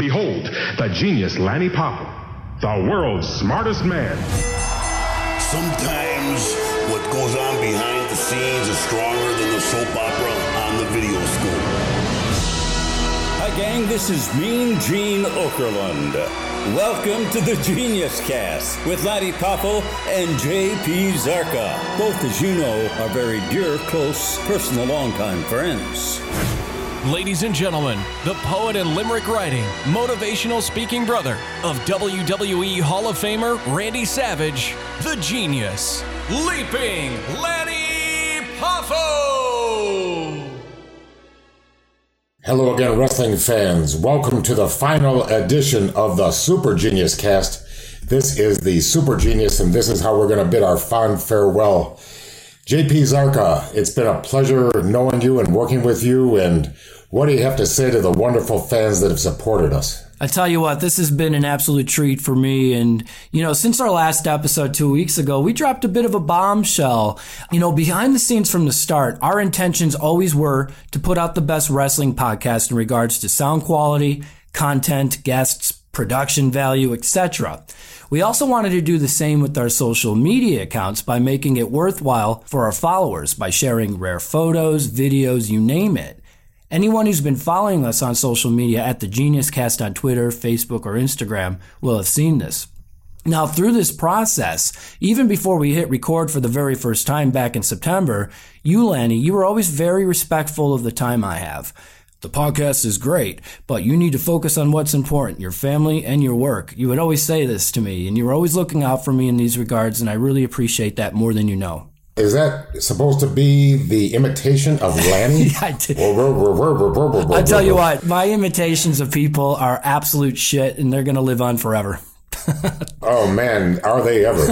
Behold, the genius Lanny Poffo, the world's smartest man. Sometimes what goes on behind the scenes is stronger than the soap opera on the video scope. Hi, gang. This is Mean Gene Okerlund. Welcome to the Genius Cast with Lanny Poffo and JP Zarka. Both, as you know, are very dear, close, personal, longtime friends. Ladies and gentlemen, the poet and limerick writing, motivational speaking brother of WWE Hall of Famer Randy Savage, the genius, Leaping Lanny Poffo! Hello again, wrestling fans. Welcome to the final edition of the Super Genius cast. This is the Super Genius, and this is how we're going to bid our fond farewell. JP Zarka, it's been a pleasure knowing you and working with you. And what do you have to say to the wonderful fans that have supported us? I tell you what, this has been an absolute treat for me. And, you know, since our last episode two weeks ago, we dropped a bit of a bombshell. You know, behind the scenes from the start, our intentions always were to put out the best wrestling podcast in regards to sound quality, content, guests, production value, etc. We also wanted to do the same with our social media accounts by making it worthwhile for our followers by sharing rare photos, videos, you name it. Anyone who's been following us on social media at the Genius Cast on Twitter, Facebook, or Instagram will have seen this. Now, through this process, even before we hit record for the very first time back in September, you, Lanny, you were always very respectful of the time I have. The podcast is great, but you need to focus on what's important, your family and your work. You would always say this to me, and you were always looking out for me in these regards, and I really appreciate that more than you know. Is that supposed to be the imitation of Lanny? I did. I tell you what, my imitations of people are absolute shit, and they're going to live on forever. oh, man, are they ever?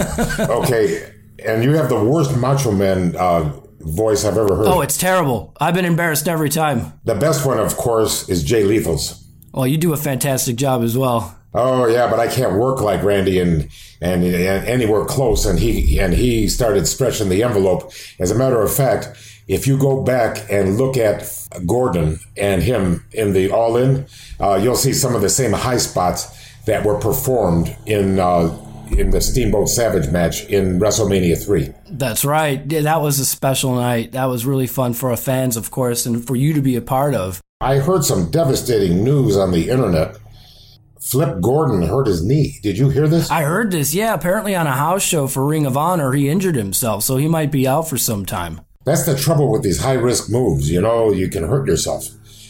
okay, and you have the worst Macho Man uh, voice I've ever heard. Oh, it's terrible. I've been embarrassed every time. The best one, of course, is Jay Lethal's. Well, you do a fantastic job as well. Oh yeah, but I can't work like Randy and, and and anywhere close. And he and he started stretching the envelope. As a matter of fact, if you go back and look at Gordon and him in the All In, uh, you'll see some of the same high spots that were performed in uh, in the Steamboat Savage match in WrestleMania 3. That's right. Yeah, that was a special night. That was really fun for our fans, of course, and for you to be a part of. I heard some devastating news on the internet. Flip Gordon hurt his knee. Did you hear this? I heard this. Yeah, apparently on a house show for Ring of Honor, he injured himself, so he might be out for some time. That's the trouble with these high risk moves. You know, you can hurt yourself.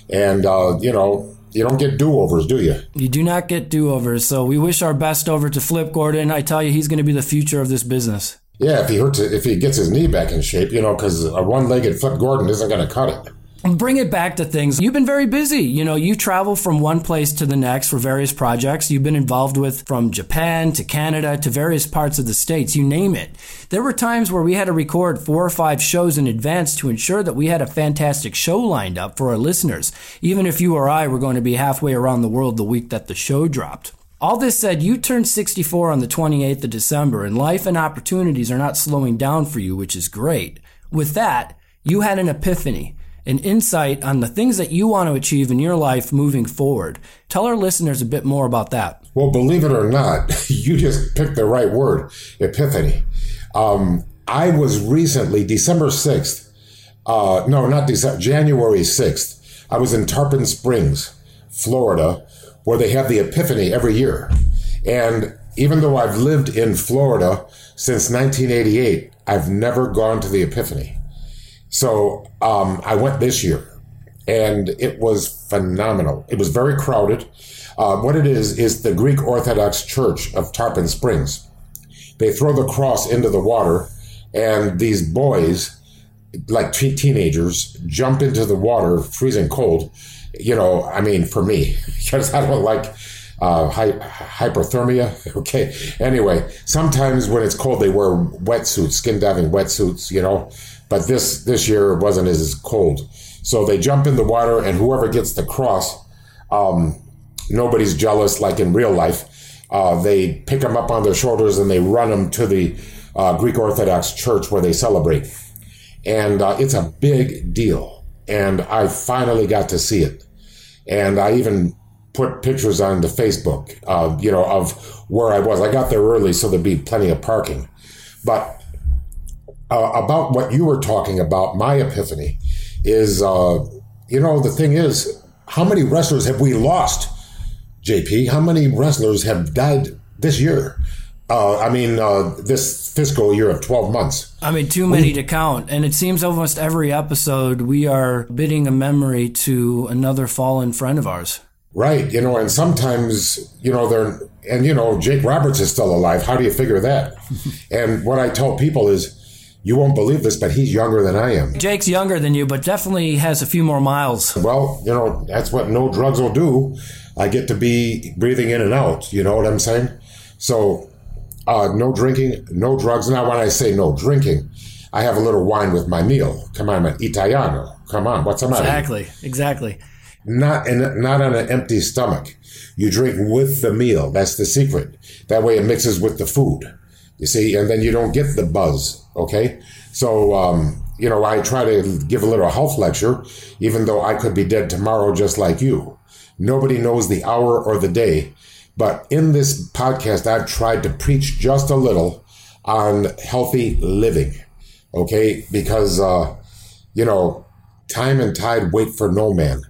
And, uh, you know, you don't get do overs, do you? You do not get do overs. So we wish our best over to Flip Gordon. I tell you, he's going to be the future of this business. Yeah, if he hurts it, if he gets his knee back in shape, you know, because a one legged Flip Gordon isn't going to cut it bring it back to things. You've been very busy. You know, you travel from one place to the next for various projects you've been involved with from Japan to Canada to various parts of the States, you name it. There were times where we had to record four or five shows in advance to ensure that we had a fantastic show lined up for our listeners, even if you or I were going to be halfway around the world the week that the show dropped. All this said, you turned 64 on the 28th of December, and life and opportunities are not slowing down for you, which is great. With that, you had an epiphany an insight on the things that you want to achieve in your life moving forward. Tell our listeners a bit more about that. Well, believe it or not, you just picked the right word epiphany. Um, I was recently, December 6th, uh, no, not December, January 6th, I was in Tarpon Springs, Florida, where they have the Epiphany every year. And even though I've lived in Florida since 1988, I've never gone to the Epiphany. So um, I went this year, and it was phenomenal. It was very crowded. Uh, what it is is the Greek Orthodox Church of Tarpon Springs. They throw the cross into the water, and these boys, like t- teenagers, jump into the water, freezing cold. You know, I mean, for me, because I don't like uh, hy- hypothermia. Okay. Anyway, sometimes when it's cold, they wear wetsuits, skin diving wetsuits, you know, but this this year it wasn't as cold. So they jump in the water, and whoever gets the cross, um, nobody's jealous like in real life. Uh, they pick them up on their shoulders and they run them to the uh, Greek Orthodox Church where they celebrate, and uh, it's a big deal. And I finally got to see it, and I even put pictures on the Facebook, uh, you know, of where I was. I got there early, so there'd be plenty of parking. But uh, about what you were talking about, my epiphany is, uh, you know, the thing is, how many wrestlers have we lost, JP? How many wrestlers have died this year? Uh, I mean, uh, this fiscal year of 12 months. I mean, too many to count. And it seems almost every episode we are bidding a memory to another fallen friend of ours. Right. You know, and sometimes, you know, they're, and, you know, Jake Roberts is still alive. How do you figure that? and what I tell people is, you won't believe this, but he's younger than I am. Jake's younger than you, but definitely has a few more miles. Well, you know, that's what no drugs will do. I get to be breathing in and out. You know what I'm saying? So, uh, no drinking, no drugs. Now, when I say no drinking, I have a little wine with my meal. Come on, I'm Italiano. Come on, what's the matter? Exactly, exactly. Not in, not on an empty stomach. You drink with the meal. That's the secret. That way, it mixes with the food. You see, and then you don't get the buzz. Okay, so um, you know, I try to give a little health lecture, even though I could be dead tomorrow, just like you. Nobody knows the hour or the day, but in this podcast, I've tried to preach just a little on healthy living. Okay, because uh, you know, time and tide wait for no man,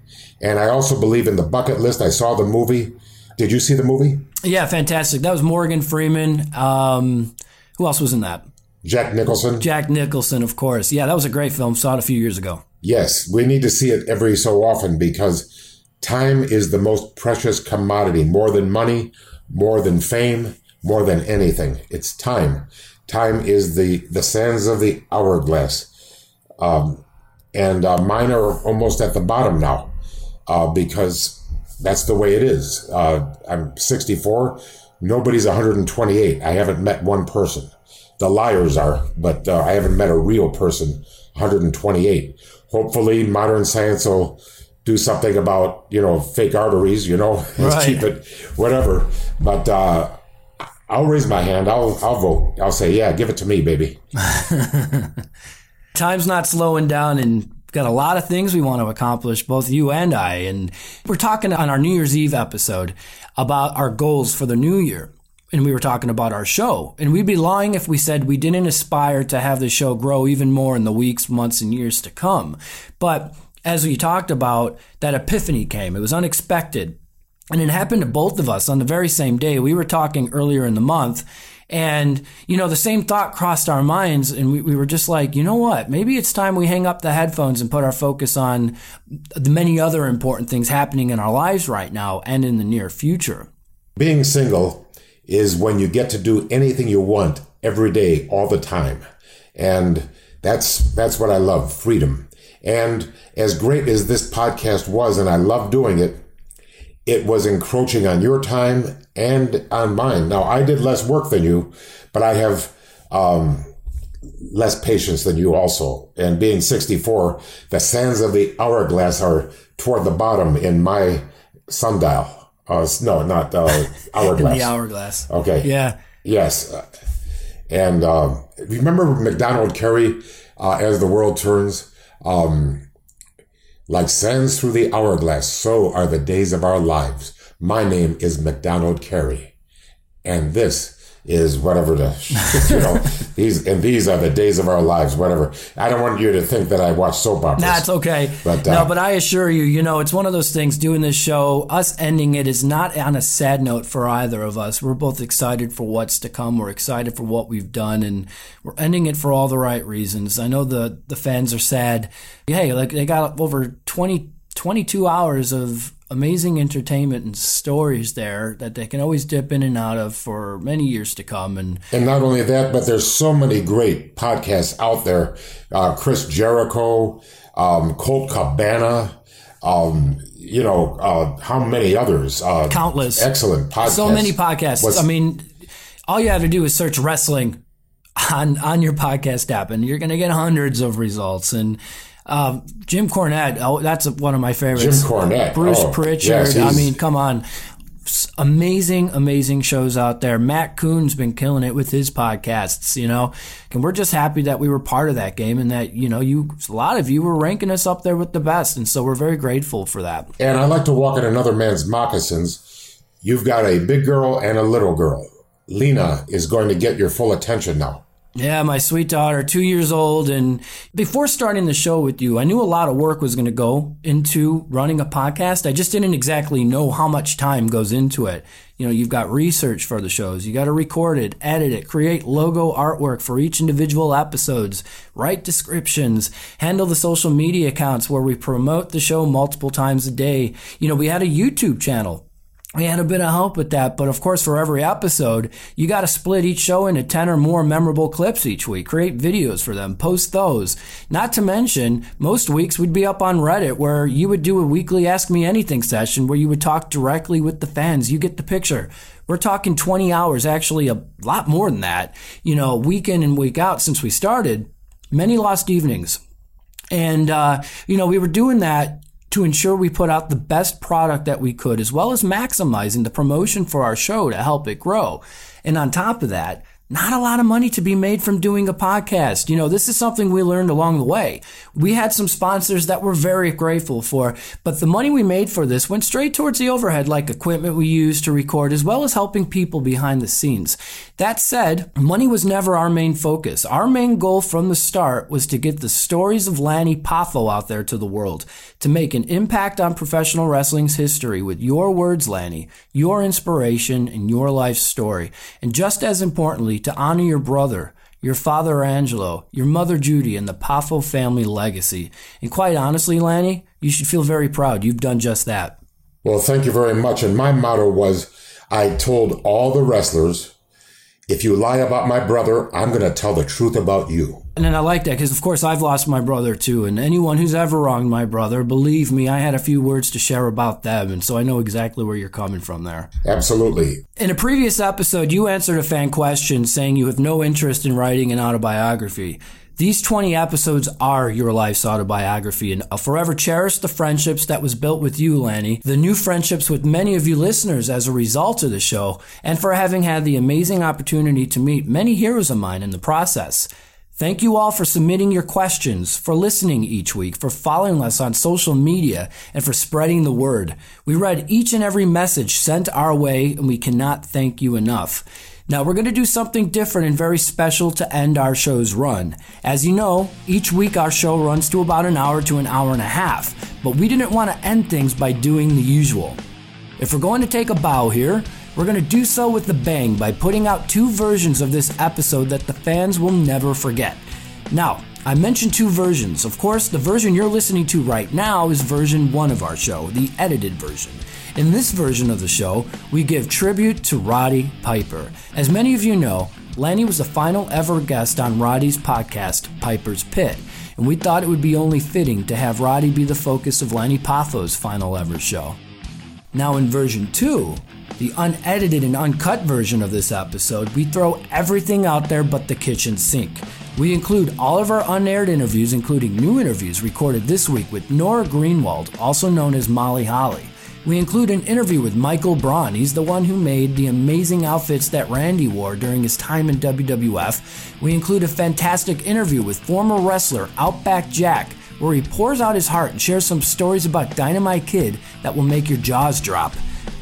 and I also believe in the bucket list. I saw the movie. Did you see the movie? Yeah, fantastic. That was Morgan Freeman. Um, who else was in that? Jack Nicholson. Jack Nicholson, of course. Yeah, that was a great film. Saw it a few years ago. Yes, we need to see it every so often because time is the most precious commodity, more than money, more than fame, more than anything. It's time. Time is the the sands of the hourglass, um, and uh, mine are almost at the bottom now uh, because that's the way it is. Uh, I'm 64. Nobody's 128. I haven't met one person. The liars are, but uh, I haven't met a real person 128. Hopefully, modern science will do something about you know fake arteries. You know, let's Right. keep it whatever. But uh, I'll raise my hand. I'll I'll vote. I'll say yeah, give it to me, baby. Time's not slowing down and got a lot of things we want to accomplish, both you and I. And we're talking on our New Year's Eve episode about our goals for the new year. And we were talking about our show. And we'd be lying if we said we didn't aspire to have the show grow even more in the weeks, months, and years to come. But as we talked about, that epiphany came. It was unexpected. And it happened to both of us on the very same day. We were talking earlier in the month. And, you know, the same thought crossed our minds. And we, we were just like, you know what? Maybe it's time we hang up the headphones and put our focus on the many other important things happening in our lives right now and in the near future. Being single is when you get to do anything you want every day, all the time. And that's, that's what I love, freedom. And as great as this podcast was, and I love doing it, it was encroaching on your time and on mine. Now, I did less work than you, but I have, um, less patience than you also. And being 64, the sands of the hourglass are toward the bottom in my sundial. Uh, no, not uh, In hourglass. the hourglass. Okay. Yeah. Yes. And uh, remember Macdonald Carey, uh, as the world turns, um, like sands through the hourglass, so are the days of our lives. My name is Macdonald Carey, and this is whatever the you know these and these are the days of our lives. Whatever. I don't want you to think that I watch soap operas. Nah, it's okay. But, no, uh, but I assure you, you know, it's one of those things doing this show, us ending it is not on a sad note for either of us. We're both excited for what's to come. We're excited for what we've done and we're ending it for all the right reasons. I know the, the fans are sad. Hey, like they got over 20, 22 hours of amazing entertainment and stories there that they can always dip in and out of for many years to come. And And not only that, but there's so many great podcasts out there. Uh, Chris Jericho, um, Colt Cabana, um, you know, uh, how many others? Uh, Countless. Excellent podcasts. so many podcasts. What's- I mean, all you have to do is search wrestling on on your podcast app, and you're going to get hundreds of results. And um, Jim Cornette, oh, that's one of my favorites. Jim Cornette. Bruce Oh, Prichard. yes, I mean, come on. Amazing, amazing shows out there. Matt Coon's been killing it with his podcasts, you know, and we're just happy that we were part of that game and that, you know, you, a lot of you were ranking us up there with the best. And so we're very grateful for that. And I like to walk in another man's moccasins. You've got a big girl and a little girl. Lena is going to get your full attention now. Yeah, my sweet daughter, two years old. And before starting the show with you, I knew a lot of work was going to go into running a podcast. I just didn't exactly know how much time goes into it. You know, you've got research for the shows. You got to record it, edit it, create logo artwork for each individual episodes, write descriptions, handle the social media accounts where we promote the show multiple times a day. You know, we had a YouTube channel we had a bit of help with that, but of course, for every episode, you got to split each show into 10 or more memorable clips each week, create videos for them, post those. Not to mention, most weeks we'd be up on Reddit where you would do a weekly Ask Me Anything session where you would talk directly with the fans. You get the picture. We're talking 20 hours, actually a lot more than that, you know, week in and week out since we started. Many lost evenings. And, uh, you know, we were doing that to ensure we put out the best product that we could, as well as maximizing the promotion for our show to help it grow. And on top of that, not a lot of money to be made from doing a podcast. You know, this is something we learned along the way. We had some sponsors that we're very grateful for, but the money we made for this went straight towards the overhead, like equipment we used to record, as well as helping people behind the scenes. That said, money was never our main focus. Our main goal from the start was to get the stories of Lanny Poffo out there to the world, to make an impact on professional wrestling's history with your words, Lanny, your inspiration, and your life story. And just as importantly, to honor your brother, your father Angelo, your mother Judy, and the Poffo family legacy. And quite honestly, Lanny, you should feel very proud. You've done just that. Well, thank you very much. And my motto was I told all the wrestlers if you lie about my brother, I'm going to tell the truth about you. And then I like that because, of course, I've lost my brother too. And anyone who's ever wronged my brother, believe me, I had a few words to share about them. And so I know exactly where you're coming from there. Absolutely. In a previous episode, you answered a fan question saying you have no interest in writing an autobiography. These 20 episodes are your life's autobiography, and I'll forever cherish the friendships that was built with you, Lanny, the new friendships with many of you listeners as a result of the show, and for having had the amazing opportunity to meet many heroes of mine in the process. Thank you all for submitting your questions, for listening each week, for following us on social media, and for spreading the word. We read each and every message sent our way, and we cannot thank you enough. Now, we're going to do something different and very special to end our show's run. As you know, each week our show runs to about an hour to an hour and a half, but we didn't want to end things by doing the usual. If we're going to take a bow here, we're going to do so with a bang by putting out two versions of this episode that the fans will never forget. Now, I mentioned two versions. Of course, the version you're listening to right now is version one of our show, the edited version. In this version of the show, we give tribute to Roddy Piper. As many of you know, Lanny was the final ever guest on Roddy's podcast, Piper's Pit, and we thought it would be only fitting to have Roddy be the focus of Lanny Poffo's final ever show. Now, in version 2, the unedited and uncut version of this episode, we throw everything out there but the kitchen sink. We include all of our unaired interviews, including new interviews recorded this week with Nora Greenwald, also known as Molly Holly. We include an interview with Michael Braun. He's the one who made the amazing outfits that Randy wore during his time in WWF. We include a fantastic interview with former wrestler Outback Jack, where he pours out his heart and shares some stories about Dynamite Kid that will make your jaws drop.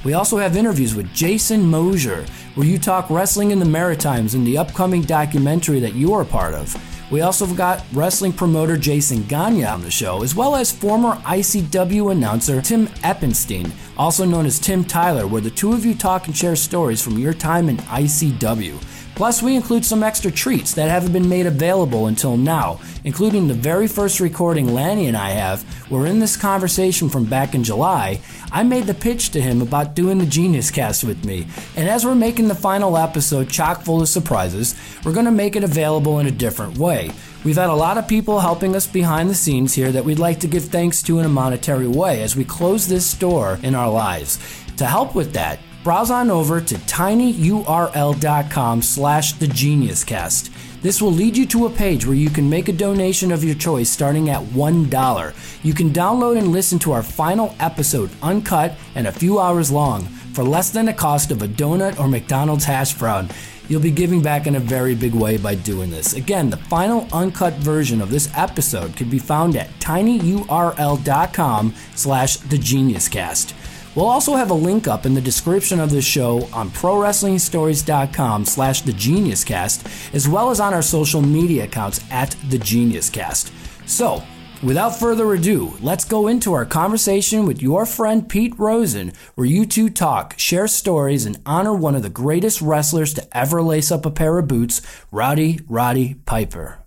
We also have interviews with Jason Mosher, where you talk wrestling in the Maritimes in the upcoming documentary that you are part of. We also have got wrestling promoter Jason Gagne on the show, as well as former ICW announcer Tim Eppenstein, also known as Tim Tyler, where the two of you talk and share stories from your time in ICW. Plus, we include some extra treats that haven't been made available until now, including the very first recording Lanny and I have, where in this conversation from back in July, I made the pitch to him about doing the Genius Cast with me. And as we're making the final episode chock full of surprises, we're going to make it available in a different way. We've had a lot of people helping us behind the scenes here that we'd like to give thanks to in a monetary way as we close this door in our lives. To help with that, browse on over to tinyurl.com slash the genius cast this will lead you to a page where you can make a donation of your choice starting at $1 you can download and listen to our final episode uncut and a few hours long for less than the cost of a donut or McDonald's hash brown. You'll be giving back in a very big way by doing this. Again, the final uncut version of this episode can be found at tinyurl.com slash thegeniuscast. We'll also have a link up in the description of the show on prowrestlingstories.com slash thegeniuscast, as well as on our social media accounts at thegeniuscast. So, without further ado, let's go into our conversation with your friend Pete Rosen, where you two talk, share stories, and honor one of the greatest wrestlers to ever lace up a pair of boots, Rowdy Roddy Piper.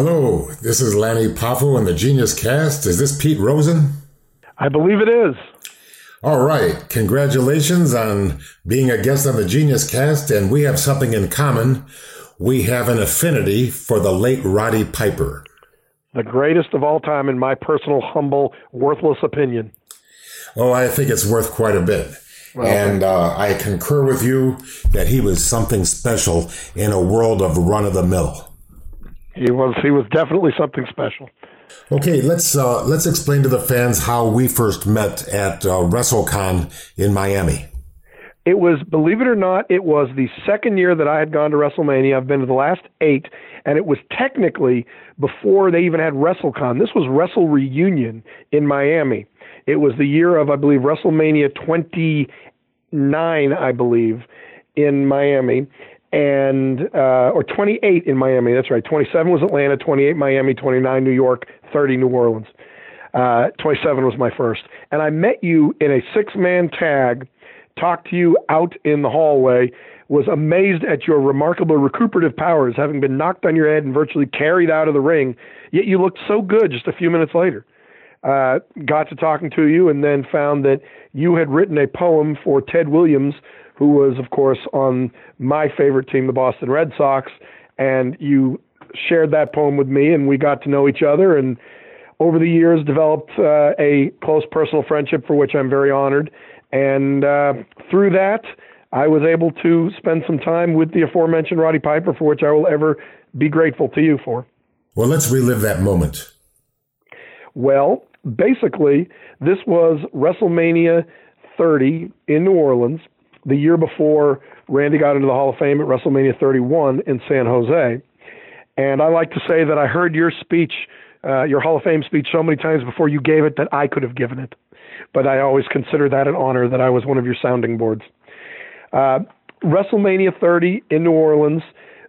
Hello, this is Lanny Poffo and the Genius Cast. Is this Pete Rosen? I believe it is. All right, congratulations on being a guest on the Genius Cast, and we have something in common. We have an affinity for the late Roddy Piper. The greatest of all time, in my personal, humble, worthless opinion. Oh, I think it's worth quite a bit. Well, and uh, I concur with you that he was something special in a world of run of the mill. He was he was definitely something special. Okay, let's uh, let's explain to the fans how we first met at uh, WrestleCon in Miami. It was, believe it or not, it was the second year that I had gone to WrestleMania. I've been to the last eight, and it was technically before they even had WrestleCon. This was Wrestle Reunion in Miami. It was the year of, I believe, WrestleMania 29, I believe, in Miami and uh, or 28 in Miami. That's right. 27 was Atlanta, 28 Miami, 29 New York, 30 New Orleans. Uh, 27 was my first, and I met you in a six-man tag. Talked to you out in the hallway. Was amazed at your remarkable recuperative powers, having been knocked on your head and virtually carried out of the ring. Yet you looked so good just a few minutes later. Uh, got to talking to you, and then found that you had written a poem for Ted Williams who was, of course, on my favorite team, the Boston Red Sox. And you shared that poem with me, and we got to know each other. And over the years, developed uh, a close personal friendship for which I'm very honored. And uh, through that, I was able to spend some time with the aforementioned Roddy Piper, for which I will ever be grateful to you for. Well, let's relive that moment. Well, basically, this was WrestleMania 30 in New Orleans the year before Randy got into the Hall of Fame at WrestleMania 31 in San Jose. And I like to say that I heard your speech, uh, your Hall of Fame speech, so many times before you gave it that I could have given it. But I always consider that an honor that I was one of your sounding boards. Uh, WrestleMania 30 in New Orleans,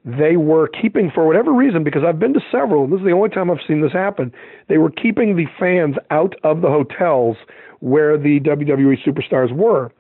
they were keeping, for whatever reason, because I've been to several, and this is the only time I've seen this happen, they were keeping the fans out of the hotels where the WWE superstars were.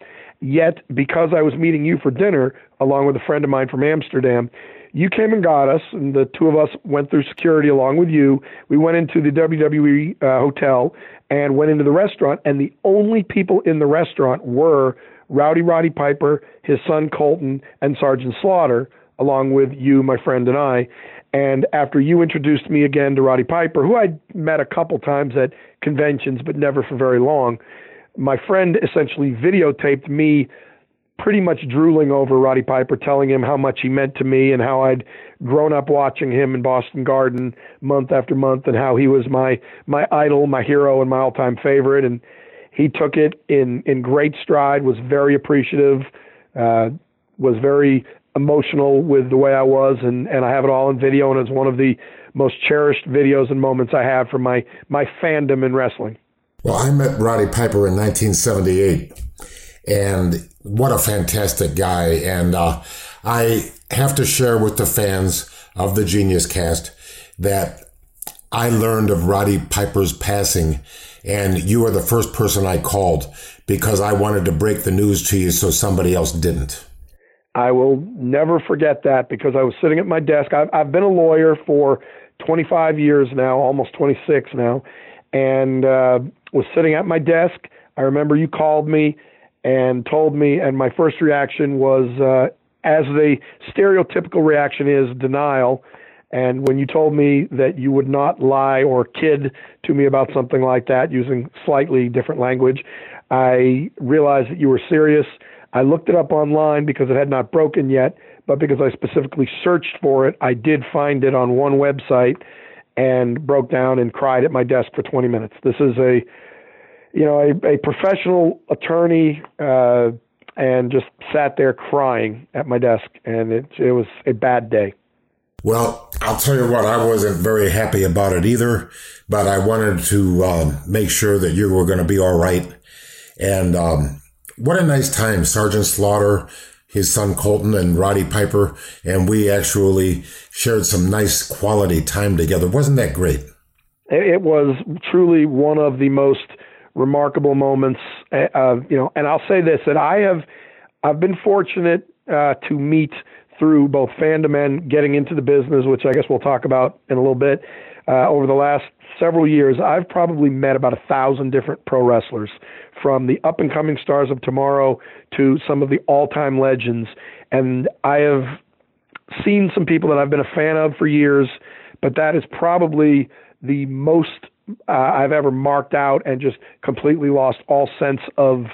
Yet, because I was meeting you for dinner, along with a friend of mine from Amsterdam, you came and got us, and the two of us went through security along with you. We went into the WWE uh, hotel and went into the restaurant, and the only people in the restaurant were Rowdy Roddy Piper, his son Colton, and Sergeant Slaughter, along with you, my friend, and I. And after you introduced me again to Roddy Piper, who I'd met a couple times at conventions, but never for very long, my friend essentially videotaped me pretty much drooling over Roddy Piper, telling him how much he meant to me and how I'd grown up watching him in Boston Garden month after month and how he was my my idol, my hero, and my all-time favorite. And he took it in in great stride, was very appreciative, uh, was very emotional with the way I was, and and I have it all in video, and it's one of the most cherished videos and moments I have for my my fandom in wrestling. Well, I met Roddy Piper in 1978, and what a fantastic guy. And uh, I have to share with the fans of the Genius Cast that I learned of Roddy Piper's passing, and you were the first person I called because I wanted to break the news to you so somebody else didn't. I will never forget that because I was sitting at my desk. I've, I've been a lawyer for 25 years now, almost 26 now, and uh, was sitting at my desk. I remember you called me and told me, and my first reaction was uh, as the stereotypical reaction is denial. And when you told me that you would not lie or kid to me about something like that using slightly different language, I realized that you were serious. I looked it up online because it had not broken yet, but because I specifically searched for it, I did find it on one website and broke down and cried at my desk for 20 minutes. This is a, you know, a, a professional attorney, uh, and just sat there crying at my desk, and it it was a bad day. Well, I'll tell you what, I wasn't very happy about it either, but I wanted to um, make sure that you were going to be all right. And um, what a nice time, Sergeant Slaughter, his son Colton, and Roddy Piper, and we actually shared some nice quality time together. Wasn't that great? It was truly one of the most remarkable moments. Uh, you know, and I'll say this: that I have, I've been fortunate uh, to meet through both fandom and getting into the business, which I guess we'll talk about in a little bit. Uh, over the last several years, I've probably met about a thousand different pro wrestlers, from the up and coming stars of tomorrow to some of the all time legends. And I have seen some people that I've been a fan of for years, but that is probably the most uh, I've ever marked out and just completely lost all sense of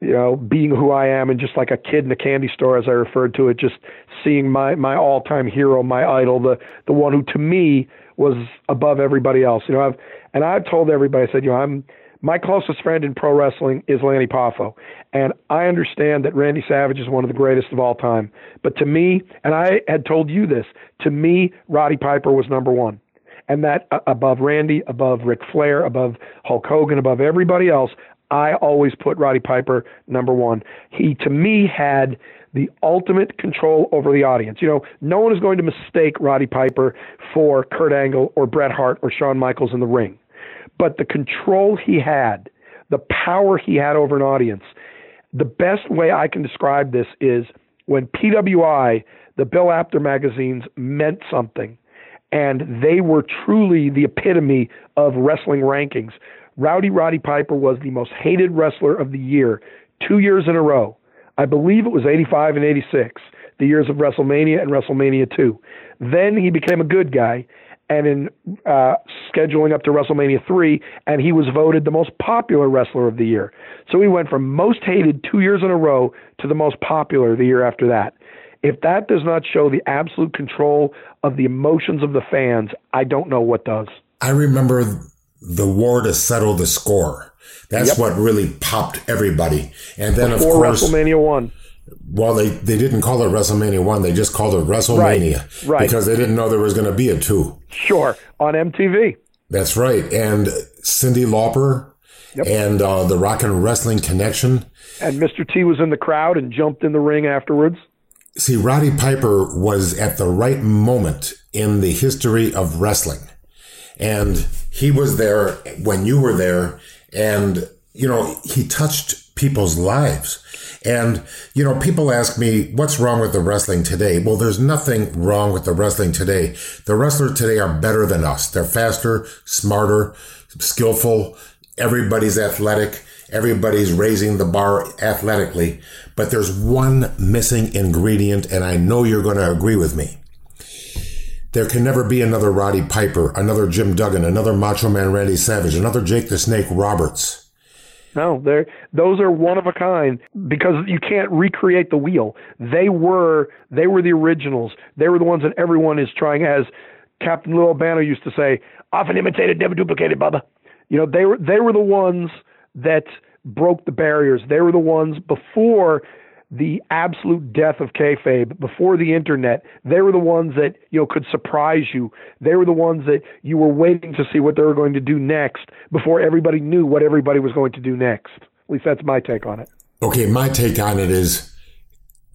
you know, being who I am and just like a kid in a candy store, as I referred to it, just seeing my my all time hero, my idol, the the one who to me was above everybody else. You know, I've and I've told everybody, I said, you know, I'm my closest friend in pro wrestling is Lanny Poffo, and I understand that Randy Savage is one of the greatest of all time. But to me, and I had told you this, to me, Roddy Piper was number one and that uh, above Randy, above Ric Flair, above Hulk Hogan, above everybody else, I always put Roddy Piper number one. He, to me, had the ultimate control over the audience. You know, no one is going to mistake Roddy Piper for Kurt Angle or Bret Hart or Shawn Michaels in the ring. But the control he had, the power he had over an audience, the best way I can describe this is when PWI, the Bill Apter magazines, meant something and they were truly the epitome of wrestling rankings. Rowdy Roddy Piper was the most hated wrestler of the year two years in a row. I believe it was 85 and 86, the years of WrestleMania and WrestleMania 2. Then he became a good guy, and in uh, scheduling up to WrestleMania 3, and he was voted the most popular wrestler of the year. So he went from most hated two years in a row to the most popular the year after that. If that does not show the absolute control of the emotions of the fans, I don't know what does. I remember the war to settle the score. That's yep. what really popped everybody. And then Before of course WrestleMania one. Well, they, they didn't call it WrestleMania one. They just called it WrestleMania right, right. because they didn't know there was going to be a two. Sure, on MTV. That's right. And Cyndi Lauper yep. and uh, the Rock and Wrestling Connection. And Mr. T was in the crowd and jumped in the ring afterwards. See, Roddy Piper was at the right moment in the history of wrestling. And he was there when you were there. And, you know, he touched people's lives. And, you know, people ask me, what's wrong with the wrestling today? Well, there's nothing wrong with the wrestling today. The wrestlers today are better than us. They're faster, smarter, skillful. Everybody's athletic. Everybody's raising the bar athletically. But there's one missing ingredient, and I know you're going to agree with me. There can never be another Roddy Piper, another Jim Duggan, another Macho Man Randy Savage, another Jake the Snake Roberts. No, they those are one of a kind because you can't recreate the wheel. They were they were the originals. They were the ones that everyone is trying as Captain Lou Albano used to say, often imitated, never duplicated, Bubba. You know, they were they were the ones that broke the barriers. They were the ones before the absolute death of kayfabe, before the internet. They were the ones that you know could surprise you. They were the ones that you were waiting to see what they were going to do next before everybody knew what everybody was going to do next. At least that's my take on it. Okay, my take on it is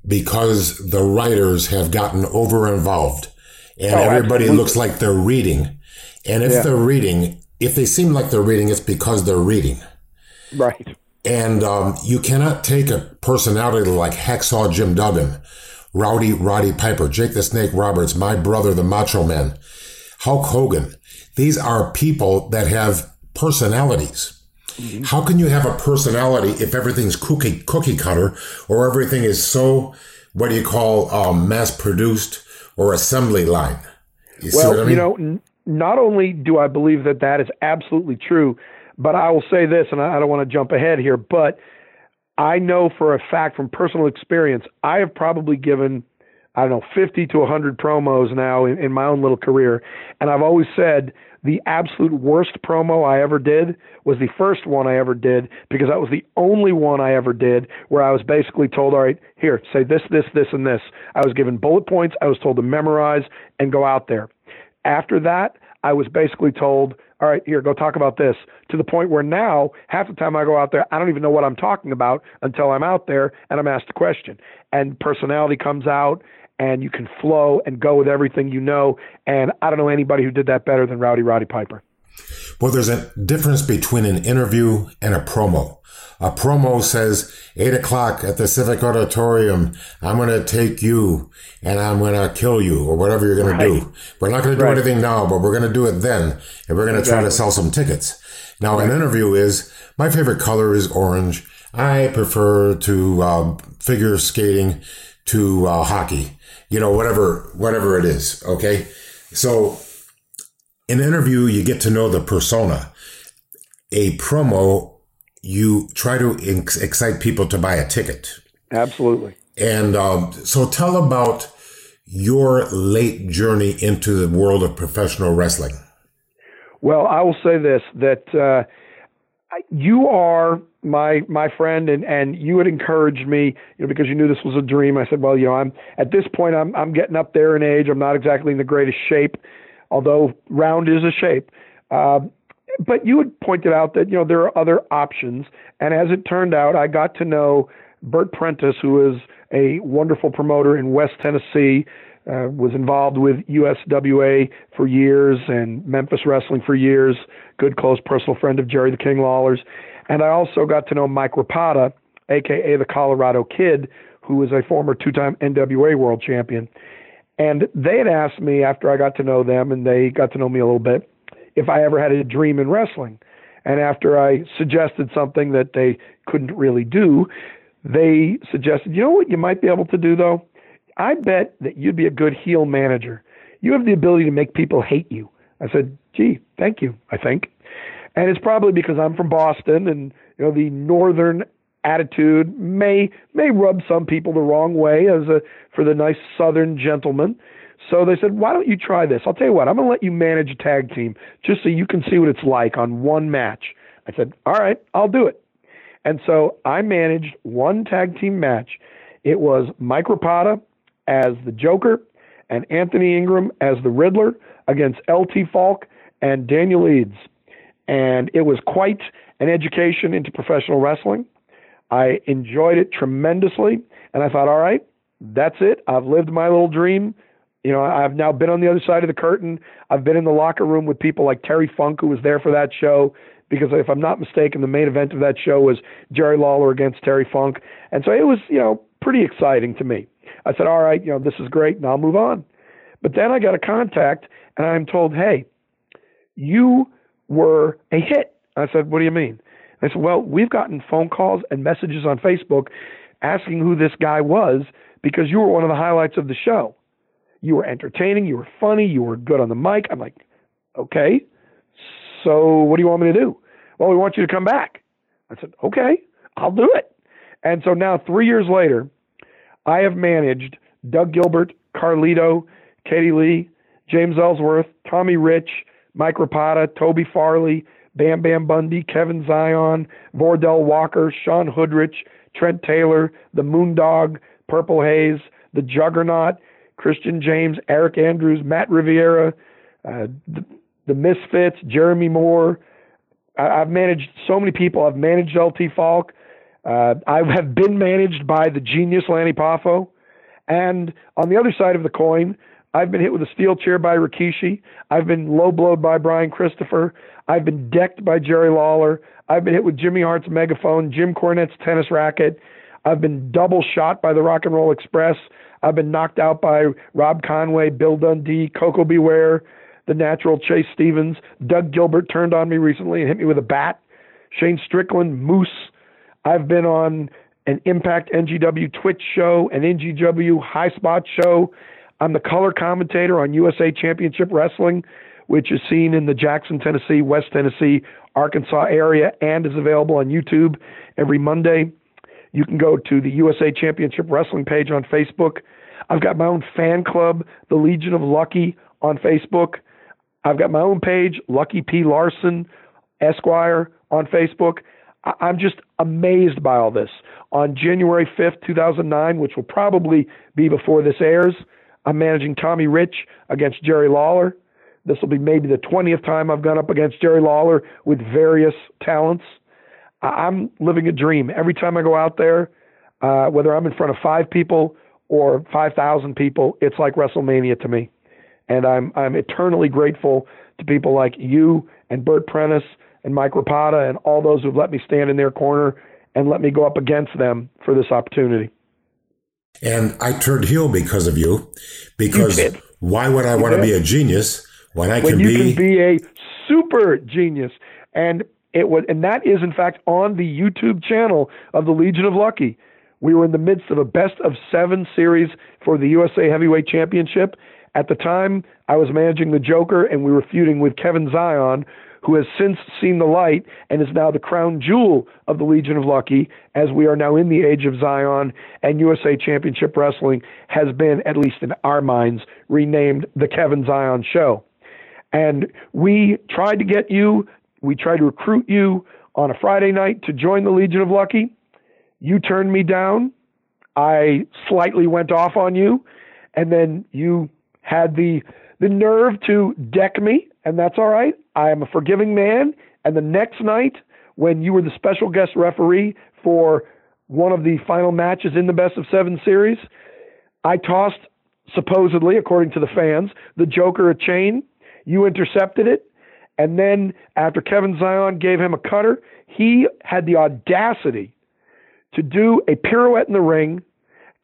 because the writers have gotten over involved and oh, everybody absolutely. looks like they're reading. And if yeah. they're reading, if they seem like they're reading, it's because they're reading. Right. And um, you cannot take a personality like Hacksaw Jim Duggan, Rowdy Roddy Piper, Jake the Snake Roberts, my brother, the Macho Man, Hulk Hogan. These are people that have personalities. Mm-hmm. How can you have a personality if everything's cookie cookie cutter or everything is so what do you call um, mass produced or assembly line. You well, I mean? you know, n- not only do I believe that that is absolutely true, but I will say this, and I, don't want to jump ahead here, but I know for a fact from personal experience, I have probably given, I don't know, 50 to 100 promos now in, in my own little career. And I've always said the absolute worst promo I ever did was the first one I ever did because that was the only one I ever did where I was basically told, all right, here, say this, this, this, and this. I was given bullet points. I was told to memorize and go out there. After that, I was basically told, all right, here, go talk about this, to the point where now, half the time I go out there, I don't even know what I'm talking about until I'm out there and I'm asked a question. And personality comes out and you can flow and go with everything you know. And I don't know anybody who did that better than Rowdy Roddy Piper. Well, there's a difference between an interview and a promo. A promo says, eight o'clock at the Civic Auditorium, I'm going to take you and I'm going to kill you or whatever you're going right. to do. We're not going to do right. anything now, but we're going to do it then. And we're going to exactly. try to sell some tickets. Now, right. an interview is, my favorite color is orange. I prefer to uh, figure skating to uh, hockey you know, whatever, whatever it is. Okay. So an interview, you get to know the persona. A promo, you try to excite people to buy a ticket. Absolutely. And um, so tell about your late journey into the world of professional wrestling. Well, I will say this that uh, you are my my friend and and you had encouraged me you know because you knew this was a dream i said well you know i'm at this point i'm i'm getting up there in age i'm not exactly in the greatest shape although round is a shape uh, but you had pointed out that you know there are other options and as it turned out i got to know bert prentice who is a wonderful promoter in west tennessee uh, was involved with USWA for years and Memphis Wrestling for years. Good close personal friend of Jerry the King Lawler's, and I also got to know Mike Rapada, aka the Colorado Kid, who was a former two-time NWA World Champion. And they had asked me after I got to know them, and they got to know me a little bit, if I ever had a dream in wrestling. And after I suggested something that they couldn't really do, they suggested, you know what you might be able to do though? I bet that you'd be a good heel manager. You have the ability to make people hate you. I said, gee, thank you, I think. And it's probably because I'm from Boston and you know the northern attitude may may rub some people the wrong way as a for the nice southern gentleman. So they said, "Why don't you try this? I'll tell you what. I'm going to let you manage a tag team just so you can see what it's like on one match." I said, "All right, I'll do it." And so I managed one tag team match. It was Mike Rapada as the Joker and Anthony Ingram as the Riddler against LT Falk and Daniel Eads. And it was quite an education into professional wrestling. I enjoyed it tremendously. And I thought, all right, that's it. I've lived my little dream. You know, I've now been on the other side of the curtain. I've been in the locker room with people like Terry Funk, who was there for that show, because if I'm not mistaken, the main event of that show was Jerry Lawler against Terry Funk. And so it was, you know, pretty exciting to me. I said, all right, you know, this is great, and I'll move on. But then I got a contact, and I'm told, hey, you were a hit. I said, what do you mean? I said, well, we've gotten phone calls and messages on Facebook asking who this guy was because you were one of the highlights of the show. You were entertaining, you were funny, you were good on the mic. I'm like, okay, so what do you want me to do? Well, we want you to come back. I said, okay, I'll do it. And so now, three years later, I have managed Doug Gilbert, Carlito, Katie Lee, James Ellsworth, Tommy Rich, Mike Rapada, Toby Farley, Bam Bam Bundy, Kevin Zion, Vordell Walker, Sean Hoodrich, Trent Taylor, the Moondog, Purple Haze, the Juggernaut, Christian James, Eric Andrews, Matt Riviera, uh, the, the Misfits, Jeremy Moore. I, have managed so many people. I've managed LT Falk. Uh, I have been managed by the genius Lanny Poffo. And on the other side of the coin, I've been hit with a steel chair by Rikishi. I've been low blowed by Brian Christopher. I've been decked by Jerry Lawler. I've been hit with Jimmy Hart's megaphone, Jim Cornette's tennis racket. I've been double shot by the Rock and Roll Express. I've been knocked out by Rob Conway, Bill Dundee, Koko B. Ware, the natural Chase Stevens. Doug Gilbert turned on me recently and hit me with a bat. Shane Strickland, Moose. I've been on an Impact NGW Twitch show, an NGW High Spot show. I'm the color commentator on USA Championship Wrestling, which is seen in the Jackson, Tennessee, West Tennessee, Arkansas area and is available on YouTube every Monday. You can go to the USA Championship Wrestling page on Facebook. I've got my own fan club, the Legion of Lucky, on Facebook. I've got my own page, Lucky P. Larson, Esquire, on Facebook. I'm just amazed by all this. On January 5th, 2009, which will probably be before this airs, I'm managing Tommy Rich against Jerry Lawler. This will be maybe the 20th time I've gone up against Jerry Lawler with various talents. I'm living a dream. Every time I go out there, uh, whether I'm in front of five people or 5,000 people, it's like WrestleMania to me. And I'm, I'm eternally grateful to people like you and Bert Prentice and Mike Rapada and all those who've let me stand in their corner and let me go up against them for this opportunity. And I turned heel because of you. Because you why would I want to be a genius when I when can you be can be a super genius? And it was, and that is in fact on the YouTube channel of the Legion of Lucky. We were in the midst of a best of seven series for the USA Heavyweight Championship. At the time, I was managing the Joker, and we were feuding with Kevin Zion, who has since seen the light and is now the crown jewel of the Legion of Lucky, as we are now in the age of Zion, and USA Championship Wrestling has been, at least in our minds, renamed the Kevin Zion Show. And we tried to get you, we tried to recruit you on a Friday night to join the Legion of Lucky. You turned me down. I slightly went off on you, and then you had the the nerve to deck me, and that's all right. I am a forgiving man. And the next night, when you were the special guest referee for one of the final matches in the best of seven series, I tossed, supposedly, according to the fans, the Joker a chain. You intercepted it. And then after Kevin Zion gave him a cutter, he had the audacity to do a pirouette in the ring,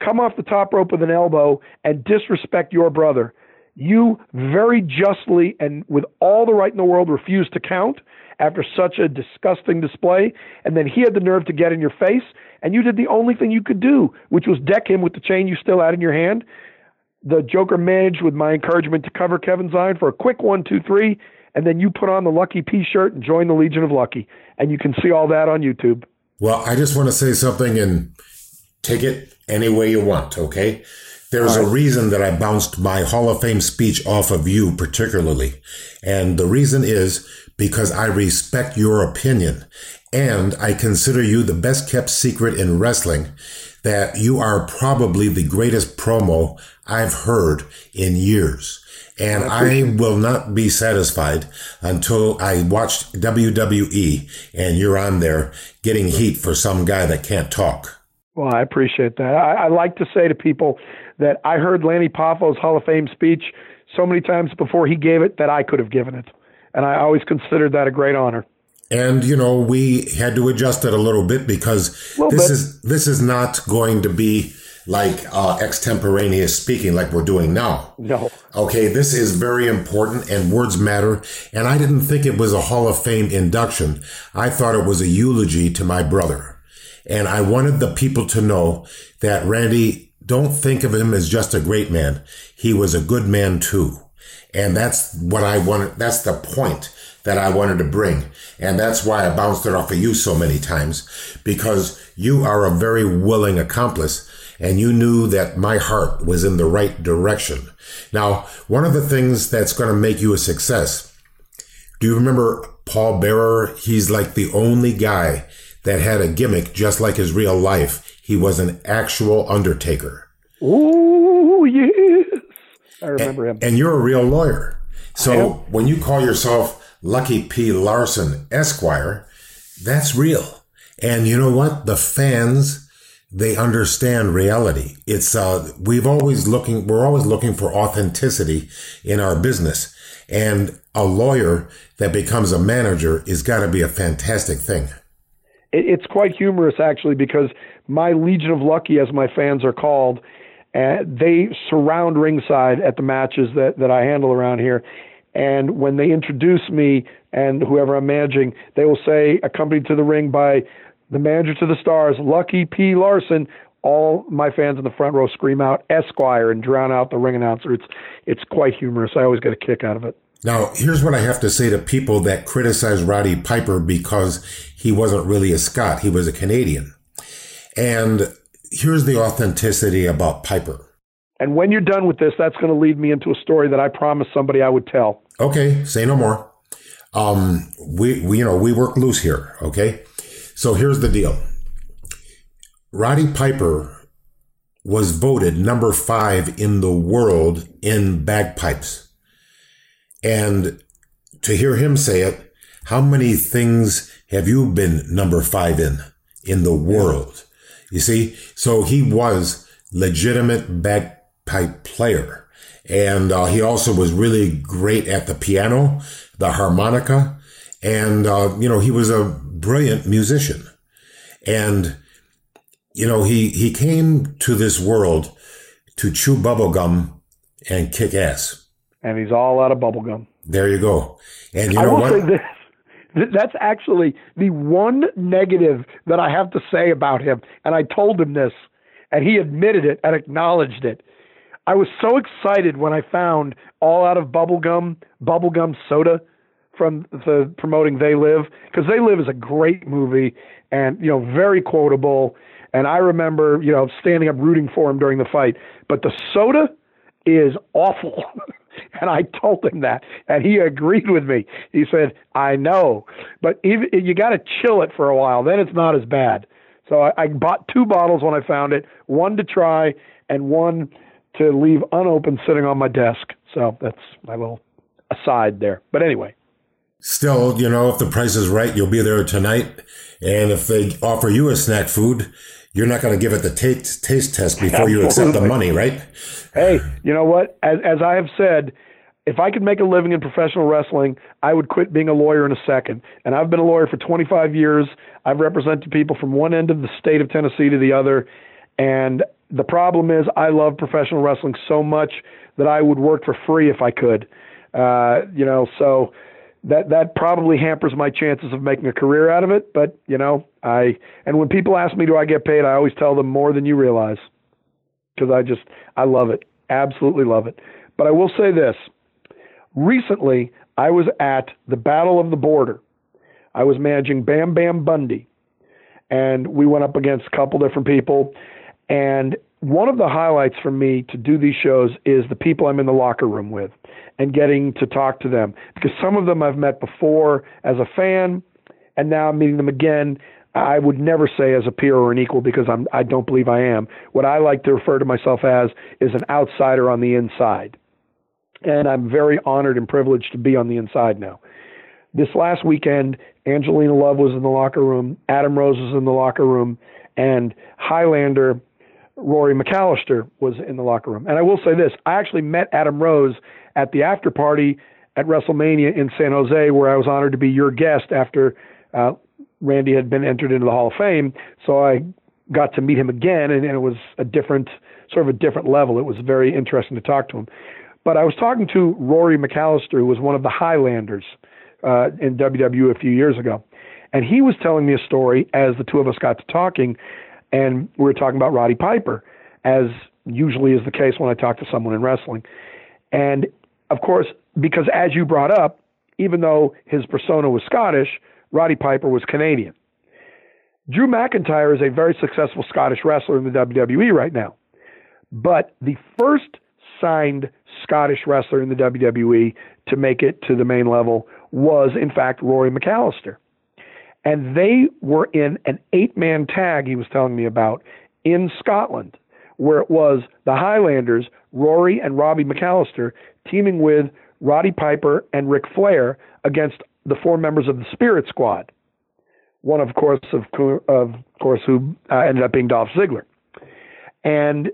come off the top rope with an elbow, and disrespect your brother. You very justly and with all the right in the world refused to count after such a disgusting display. And then he had the nerve to get in your face, and you did the only thing you could do, which was deck him with the chain you still had in your hand. The Joker managed with my encouragement to cover Kevin Zion for a quick one, two, three, and then you put on the Lucky P shirt and joined the Legion of Lucky. And you can see all that on YouTube. Well, I just want to say something and take it any way you want, okay? There's right. a reason that I bounced my Hall of Fame speech off of you particularly. And the reason is because I respect your opinion and I consider you the best kept secret in wrestling that you are probably the greatest promo I've heard in years. And I, will not be satisfied until I watch WWE and you're on there getting heat for some guy that can't talk. Well, I appreciate that. I, I like to say to people that I heard Lanny Poffo's Hall of Fame speech so many times before he gave it that I could have given it. And I always considered that a great honor. And you know, we had to adjust it a little bit because little this bit. is this is not going to be like uh, extemporaneous speaking like we're doing now. No. Okay, this is very important and words matter. And I didn't think it was a Hall of Fame induction. I thought it was a eulogy to my brother. And I wanted the people to know that Randy don't think of him as just a great man. He was a good man too. And that's what I wanted. That's the point that I wanted to bring. And that's why I bounced it off of you so many times because you are a very willing accomplice and you knew that my heart was in the right direction. Now, one of the things that's going to make you a success. Do you remember Paul Bearer? He's like the only guy that had a gimmick just like his real life he was an actual undertaker. Oh, yes. I remember and, him. And you're a real lawyer. So when you call yourself Lucky P. Larson Esquire, that's real. And you know what? The fans, they understand reality. It's, uh, we've always looking, we're always looking for authenticity in our business. And a lawyer that becomes a manager is got to be a fantastic thing. It's quite humorous, actually, because my Legion of Lucky, as my fans are called, uh, they surround ringside at the matches that, that I handle around here. And when they introduce me and whoever I'm managing, they will say, accompanied to the ring by the manager to the stars, Lucky P. Larson. All my fans in the front row scream out Esquire and drown out the ring announcer. It's it's quite humorous. I always get a kick out of it. Now, here's what I have to say to people that criticize Roddy Piper because he wasn't really a Scot, he was a Canadian. And here's the authenticity about Piper. And when you're done with this, that's going to lead me into a story that I promised somebody I would tell. Okay, say no more. Um, we, we, you know, we work loose here. Okay. So here's the deal. Roddy Piper was voted number five in the world in bagpipes. And to hear him say it, how many things have you been number five in, in the world? You see? So he was legitimate bagpipe player. And uh, he also was really great at the piano, the harmonica, and, uh, you know, he was a brilliant musician. And, you know, he, he came to this world to chew bubblegum and kick ass. And he's all out of bubblegum. There you go. And you I know will what? say this. That's actually the one negative that I have to say about him. And I told him this, and he admitted it and acknowledged it. I was so excited when I found All Out of Bubblegum, Bubblegum Soda from the promoting They Live, because They Live is a great movie and, you know, very quotable. And I remember, you know, standing up rooting for him during the fight. But the soda is awful. and I told him that, and he agreed with me. He said, "I know, but even, you got to chill it for a while. Then it's not as bad." So I, I bought two bottles when I found it, one to try and one to leave unopened sitting on my desk. So that's my little aside there. But anyway, Still, you know, if the price is right, you'll be there tonight. And if they offer you a snack food, you're not going to give it the taste, taste test before you accept the money, right? hey, you know what? As, as I have said, if I could make a living in professional wrestling, I would quit being a lawyer in a second. And I've been a lawyer for 25 years. I've represented people from one end of the state of Tennessee to the other. And the problem is, I love professional wrestling so much that I would work for free if I could. Uh, you know, so that that probably hampers my chances of making a career out of it. But you know, I and when people ask me, do I get paid? I always tell them more than you realize because I just I love it, absolutely love it. But I will say this: recently, I was at the Battle of the Border. I was managing Bam Bam Bundy, and we went up against a couple different people. And one of the highlights for me to do these shows is the people I'm in the locker room with and getting to talk to them because some of them I've met before as a fan, and now I'm meeting them again. I would never say as a peer or an equal because I'm I don't believe I am. What I like to refer to myself as is an outsider on the inside. And I'm very honored and privileged to be on the inside now. This last weekend, Angelina Love was in the locker room, Adam Rose was in the locker room, and Highlander Rory McAllister was in the locker room. And I will say this I actually met Adam Rose at the after party at WrestleMania in San Jose, where I was honored to be your guest after uh, Randy had been entered into the Hall of Fame. So I got to meet him again, and, and it was a different, sort of a different level. It was very interesting to talk to him. But I was talking to Rory McAllister, who was one of the Highlanders uh, in WWE a few years ago. And he was telling me a story as the two of us got to talking, and we were talking about Roddy Piper, as usually is the case when I talk to someone in wrestling. And of course, because as you brought up, even though his persona was Scottish, Roddy Piper was Canadian. Drew McIntyre is a very successful Scottish wrestler in the WWE right now. But the first signed Scottish wrestler in the WWE to make it to the main level was, in fact, Rory McAllister. And they were in an eight man tag, he was telling me about, in Scotland, where it was the Highlanders, Rory and Robbie McAllister, teaming with Roddy Piper and Ric Flair against the four members of the Spirit Squad. One, of course, of, of course, who uh, ended up being Dolph Ziggler. And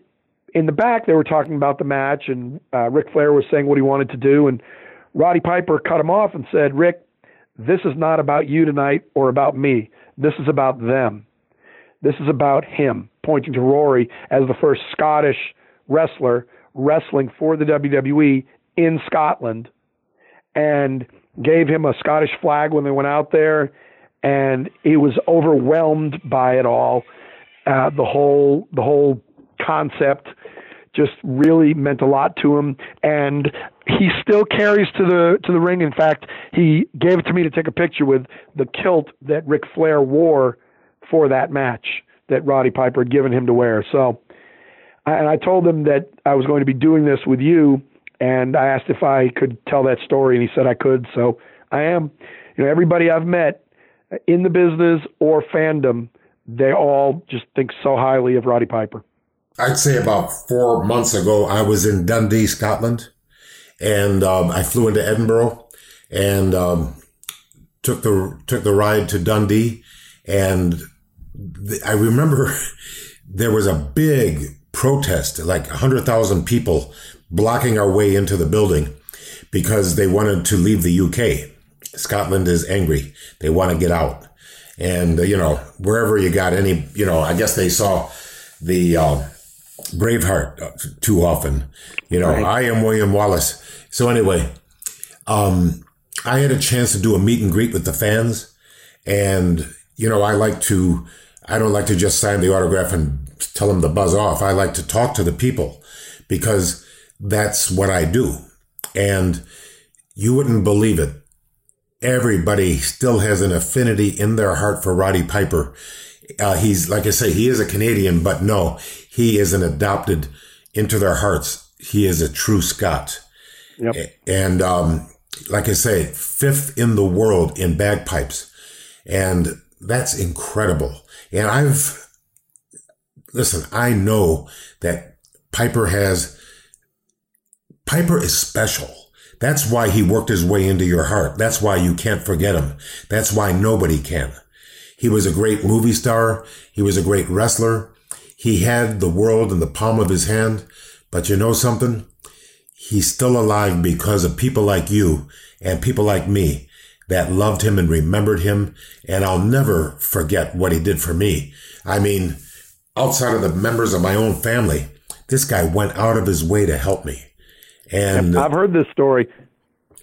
in the back, they were talking about the match, and uh, Ric Flair was saying what he wanted to do, and Roddy Piper cut him off and said, "Rick, this is not about you tonight or about me. This is about them. This is about him." Pointing to Rory as the first Scottish wrestler wrestling for the WWE in Scotland, and gave him a Scottish flag when they went out there. and he was overwhelmed by it all. Uh, the whole the whole concept just really meant a lot to him, and he still carries to the to the ring. In fact, he gave it to me to take a picture with the kilt that Ric Flair wore for that match that Roddy Piper had given him to wear. So, and I told him that I was going to be doing this with you, and I asked if I could tell that story, and he said I could. So I am. You know, everybody I've met in the business or fandom, they all just think so highly of Roddy Piper. I'd say about four months ago, I was in Dundee, Scotland, and um, I flew into Edinburgh and um, took the took the ride to Dundee, and I remember there was a big protest, like 100,000 people blocking our way into the building because they wanted to leave the UK. Scotland is angry. They want to get out. And, uh, you know, wherever you got any, you know, I guess they saw the uh, Braveheart too often. You know, right. I am William Wallace. So anyway, um, I had a chance to do a meet and greet with the fans. And, you know, I like to I don't like to just sign the autograph and tell them to buzz off. I like to talk to the people because that's what I do. And you wouldn't believe it. Everybody still has an affinity in their heart for Roddy Piper. Uh, he's, like I say, he is a Canadian, but no, he is an adopted into their hearts. He is a true Scot. Yep. And, um, like I say, fifth in the world in bagpipes. And that's incredible. And I've, listen, I know that Piper has, Piper is special. That's why he worked his way into your heart. That's why you can't forget him. That's why nobody can. He was a great movie star. He was a great wrestler. He had the world in the palm of his hand. But you know something? He's still alive because of people like you and people like me that loved him and remembered him. And I'll never forget what he did for me. I mean, outside of the members of my own family, this guy went out of his way to help me. And I've heard this story.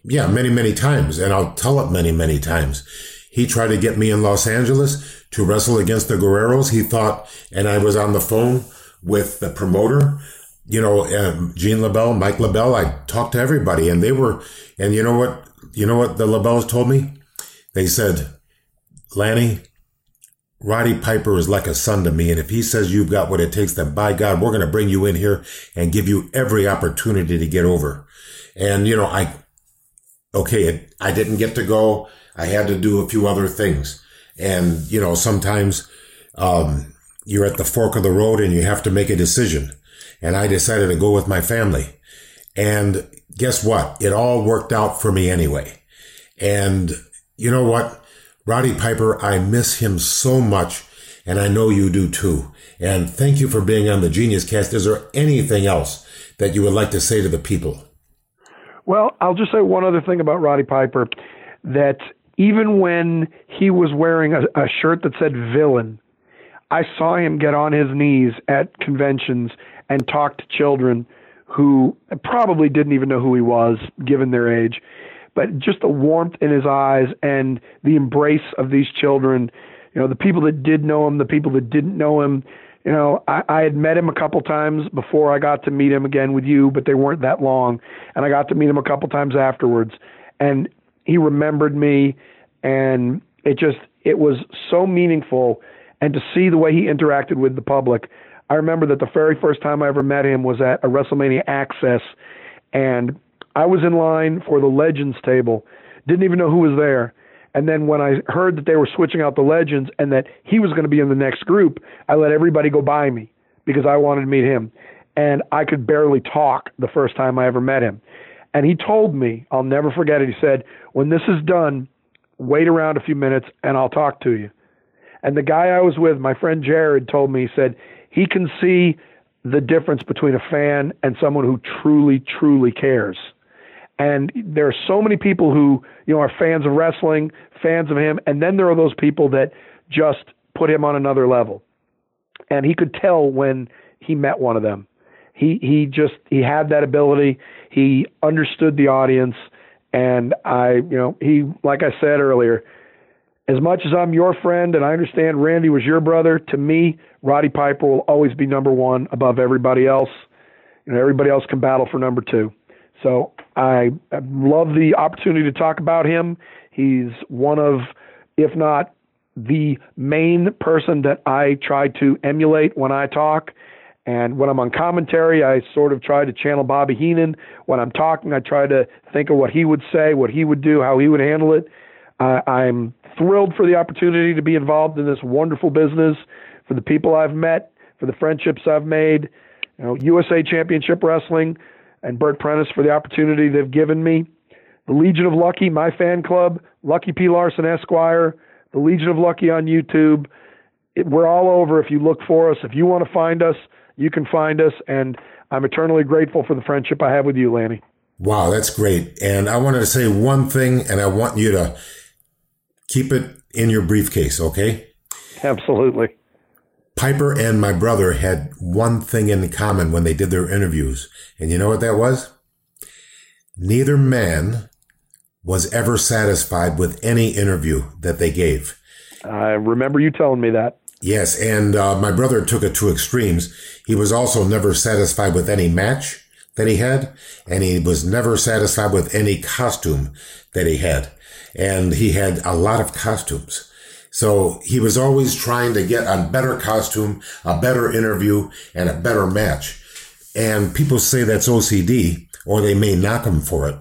Yeah, many, many times. And I'll tell it many, many times. He tried to get me in Los Angeles to wrestle against the Guerreros. He thought, and I was on the phone with the promoter, you know, um, Gene LeBell, Mike LeBell. I talked to everybody and they were, and you know what? You know what the LeBells told me? They said, Lanny, Roddy Piper is like a son to me. And if he says you've got what it takes, then by God, we're going to bring you in here and give you every opportunity to get over. And, you know, I, okay, I didn't get to go. I had to do a few other things. And, you know, sometimes, um, you're at the fork of the road and you have to make a decision. And I decided to go with my family. And guess what? It all worked out for me anyway. And you know what? Roddy Piper, I miss him so much. And I know you do too. And thank you for being on the Genius Cast. Is there anything else that you would like to say to the people? Well, I'll just say one other thing about Roddy Piper that even when he was wearing a, a shirt that said villain, I saw him get on his knees at conventions and talk to children who probably didn't even know who he was given their age, but just the warmth in his eyes and the embrace of these children, you know, the people that did know him, the people that didn't know him. You know, I, I had met him a couple times before I got to meet him again with you, but they weren't that long. And I got to meet him a couple times afterwards. And he remembered me and it just it was so meaningful and to see the way he interacted with the public I remember that the very first time I ever met him was at a WrestleMania Access, and I was in line for the Legends table, didn't even know who was there. And then when I heard that they were switching out the Legends and that he was going to be in the next group, I let everybody go by me because I wanted to meet him. And I could barely talk the first time I ever met him. And he told me, I'll never forget it. He said, When this is done, wait around a few minutes and I'll talk to you. And the guy I was with, my friend Jared, told me, he said, he can see the difference between a fan and someone who truly, truly cares. And there are so many people who, you know, are fans of wrestling, fans of him, and then there are those people that just put him on another level. And he could tell when he met one of them. He he just he had that ability. He understood the audience and I, you know, he like I said earlier, as much as I'm your friend and I understand Randy was your brother, to me, Roddy Piper will always be number one above everybody else. You know, everybody else can battle for number two. So I, I love the opportunity to talk about him. He's one of, if not the main person that I try to emulate when I talk. And when I'm on commentary, I sort of try to channel Bobby Heenan. When I'm talking, I try to think of what he would say, what he would do, how he would handle it. Uh, I'm thrilled for the opportunity to be involved in this wonderful business, for the people I've met, for the friendships I've made. You know, USA Championship Wrestling and Bert Prentice for the opportunity they've given me. The Legion of Lucky, my fan club, Lucky P. Larson Esquire, the Legion of Lucky on YouTube. It, we're all over if you look for us. If you want to find us, you can find us. And I'm eternally grateful for the friendship I have with you, Lanny. Wow, that's great. And I wanted to say one thing, and I want you to keep it in your briefcase, okay? Absolutely. Piper and my brother had one thing in common when they did their interviews. And you know what that was? Neither man was ever satisfied with any interview that they gave. I remember you telling me that. Yes, and uh, my brother took it to extremes. He was also never satisfied with any match that he had, and he was never satisfied with any costume that he had. And he had a lot of costumes. So he was always trying to get a better costume, a better interview, and a better match. And people say that's OCD, or they may knock him for it.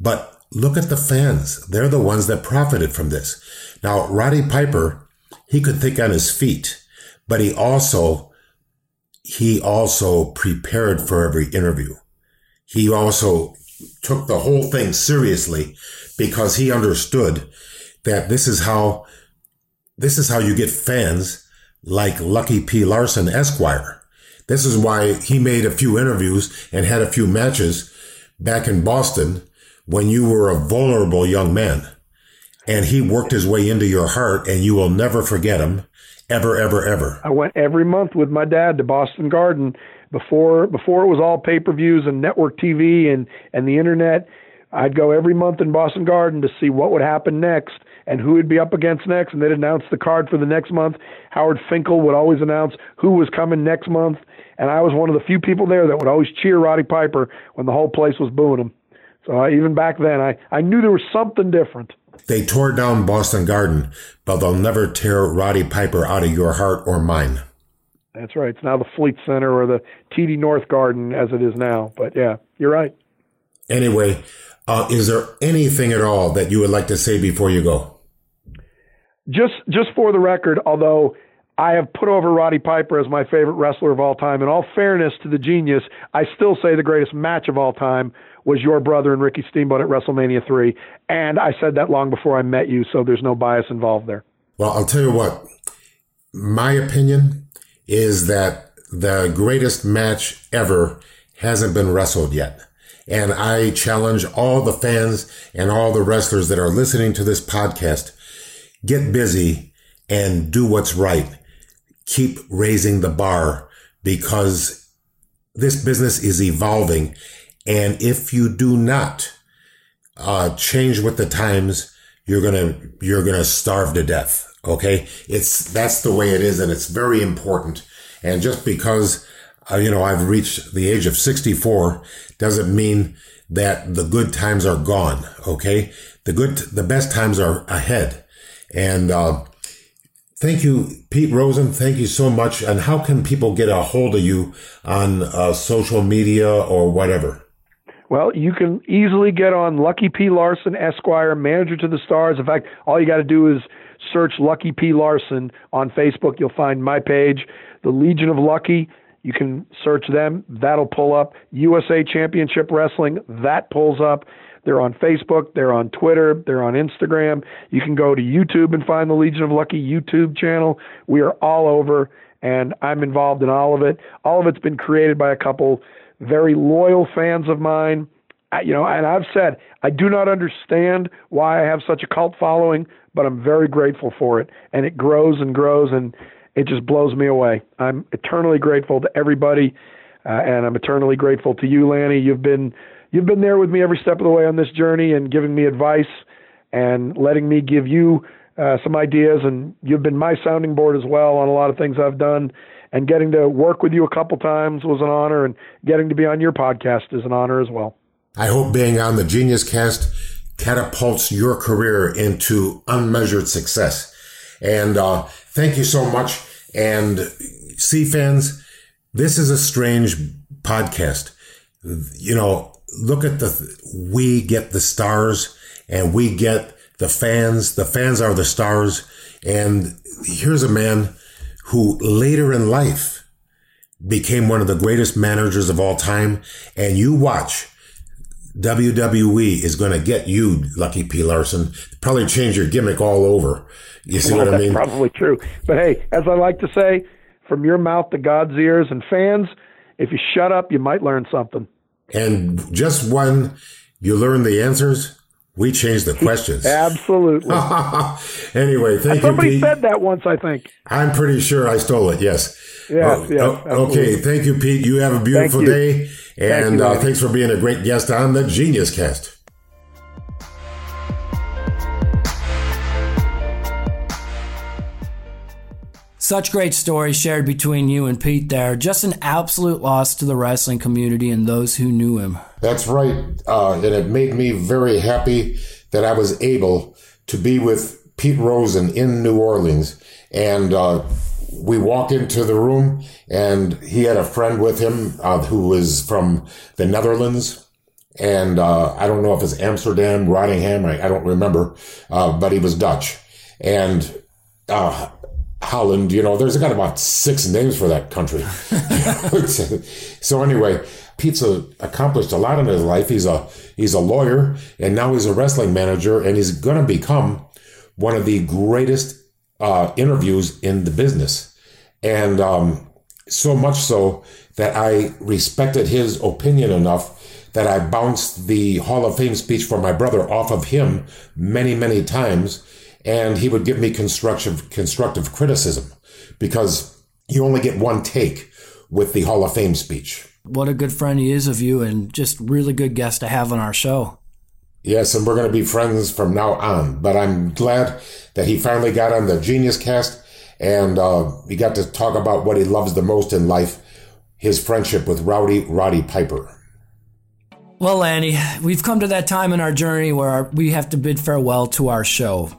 But look at the fans. They're the ones that profited from this. Now, Roddy Piper, he could think on his feet, but he also, he also prepared for every interview. He also took the whole thing seriously because he understood that this is how, this is how you get fans like Lucky P. Larson Esquire. This is why he made a few interviews and had a few matches back in Boston when you were a vulnerable young man and he worked his way into your heart and you will never forget him ever ever ever i went every month with my dad to boston garden before before it was all pay-per-views and network tv and and the internet i'd go every month in boston garden to see what would happen next and who would be up against next and they'd announce the card for the next month howard finkel would always announce who was coming next month and i was one of the few people there that would always cheer roddy piper when the whole place was booing him so I, even back then, I, I knew there was something different. They tore down Boston Garden, but they'll never tear Roddy Piper out of your heart or mine. That's right. It's now the Fleet Center or the TD North Garden as it is now. But yeah, you're right. Anyway, uh, is there anything at all that you would like to say before you go? Just just for the record, although I have put over Roddy Piper as my favorite wrestler of all time. In all fairness to the genius, I still say the greatest match of all time was your brother and Ricky Steamboat at WrestleMania 3. And I said that long before I met you, so there's no bias involved there. Well, I'll tell you what, my opinion is that the greatest match ever hasn't been wrestled yet. And I challenge all the fans and all the wrestlers that are listening to this podcast, get busy and do what's right. Keep raising the bar because this business is evolving and if you do not uh, change with the times, you're gonna you're gonna starve to death. Okay, it's that's the way it is, and it's very important. And just because uh, you know I've reached the age of 64 doesn't mean that the good times are gone. Okay, the good the best times are ahead. And uh, thank you, Pete Rosen. Thank you so much. And how can people get a hold of you on uh, social media or whatever? Well, you can easily get on Lucky P. Larson Esquire, Manager to the Stars. In fact, all you got to do is search Lucky P. Larson on Facebook. You'll find my page, The Legion of Lucky. You can search them. That'll pull up. USA Championship Wrestling. That pulls up. They're on Facebook. They're on Twitter. They're on Instagram. You can go to YouTube and find the Legion of Lucky YouTube channel. We are all over, and I'm involved in all of it. All of it's been created by a couple very loyal fans of mine. I, you know, and I've said I do not understand why I have such a cult following, but I'm very grateful for it, and it grows and grows, and it just blows me away. I'm eternally grateful to everybody, uh, and I'm eternally grateful to you, Lanny. You've been you've been there with me every step of the way on this journey, and giving me advice, and letting me give you uh, some ideas, and you've been my sounding board as well on a lot of things I've done. And getting to work with you a couple times was an honor, and getting to be on your podcast is an honor as well. I hope being on the Genius Cast catapults your career into unmeasured success. And uh, thank you so much. And C fans, this is a strange podcast. You know, look at the, we get the stars and we get the fans. The fans are the stars. And here's a man who later in life became one of the greatest managers of all time. And you watch WWE is going to get you, Lucky P. Larson. Probably change your gimmick all over. You see well, what I mean? Probably true. But hey, as I like to say, from your mouth to God's ears and fans, if you shut up, you might learn something. And just when you learn the answers, we change the questions. Absolutely. anyway, thank Somebody you, Pete. said that once, I think. I'm pretty sure I stole it. Yes. Yes, Oh, yes, oh, okay. Thank you, Pete. You have a beautiful day. And you, uh, thanks for being a great guest on the Genius Cast. Such great stories shared between you and Pete there. Just an absolute loss to the wrestling community and those who knew him. That's right. Uh, and it made me very happy that I was able to be with Pete Rosen in New Orleans. And uh, we walk into the room, and he had a friend with him uh, who was from the Netherlands. And uh, I don't know if it's Amsterdam, Rottingham, I, I don't remember, uh, but he was Dutch. And uh, Holland, you know, there's got about six names for that country. so anyway, Pete's a, accomplished a lot in his life. He's a he's a lawyer, and now he's a wrestling manager, and he's going to become one of the greatest uh, interviews in the business, and um, so much so that I respected his opinion enough that I bounced the Hall of Fame speech for my brother off of him many many times and he would give me constructive constructive criticism because you only get one take with the Hall of Fame speech. What a good friend he is of you and just really good guest to have on our show. Yes, and we're going to be friends from now on. But I'm glad that he finally got on the Genius Cast and uh, we got to talk about what he loves the most in life his friendship with Rowdy Roddy Piper. Well, Lanny, we've come to that time in our journey where we have to bid farewell to our show.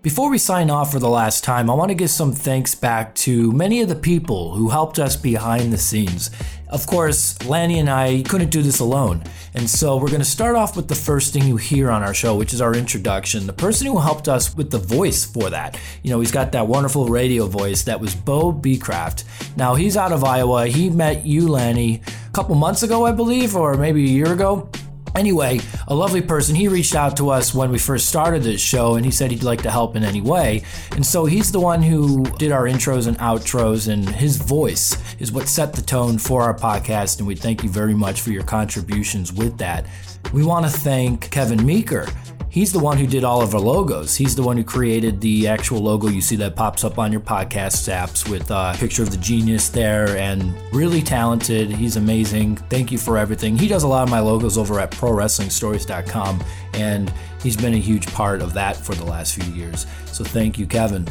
Before we sign off for the last time, I want to give some thanks back to many of the people who helped us behind the scenes. Of course, Lanny and I couldn't do this alone, and so we're going to start off with the first thing you hear on our show, which is our introduction. The person who helped us with the voice for that, you know, he's got that wonderful radio voice, that was Bo Beecraft. Now, he's out of Iowa. He met you, Lanny, a couple months ago, I believe, or maybe a year ago. Anyway, a lovely person. He reached out to us when we first started this show and he said he'd like to help in any way. And so he's the one who did our intros and outros, and his voice is what set the tone for our podcast. And we thank you very much for your contributions with that. We want to thank Kevin Meeker. He's the one who did all of our logos. He's the one who created the actual logo you see that pops up on your podcast apps with a picture of the genius there and really talented. He's amazing. Thank you for everything. He does a lot of my logos over at prowrestlingstories.com and he's been a huge part of that for the last few years. So thank you, Kevin.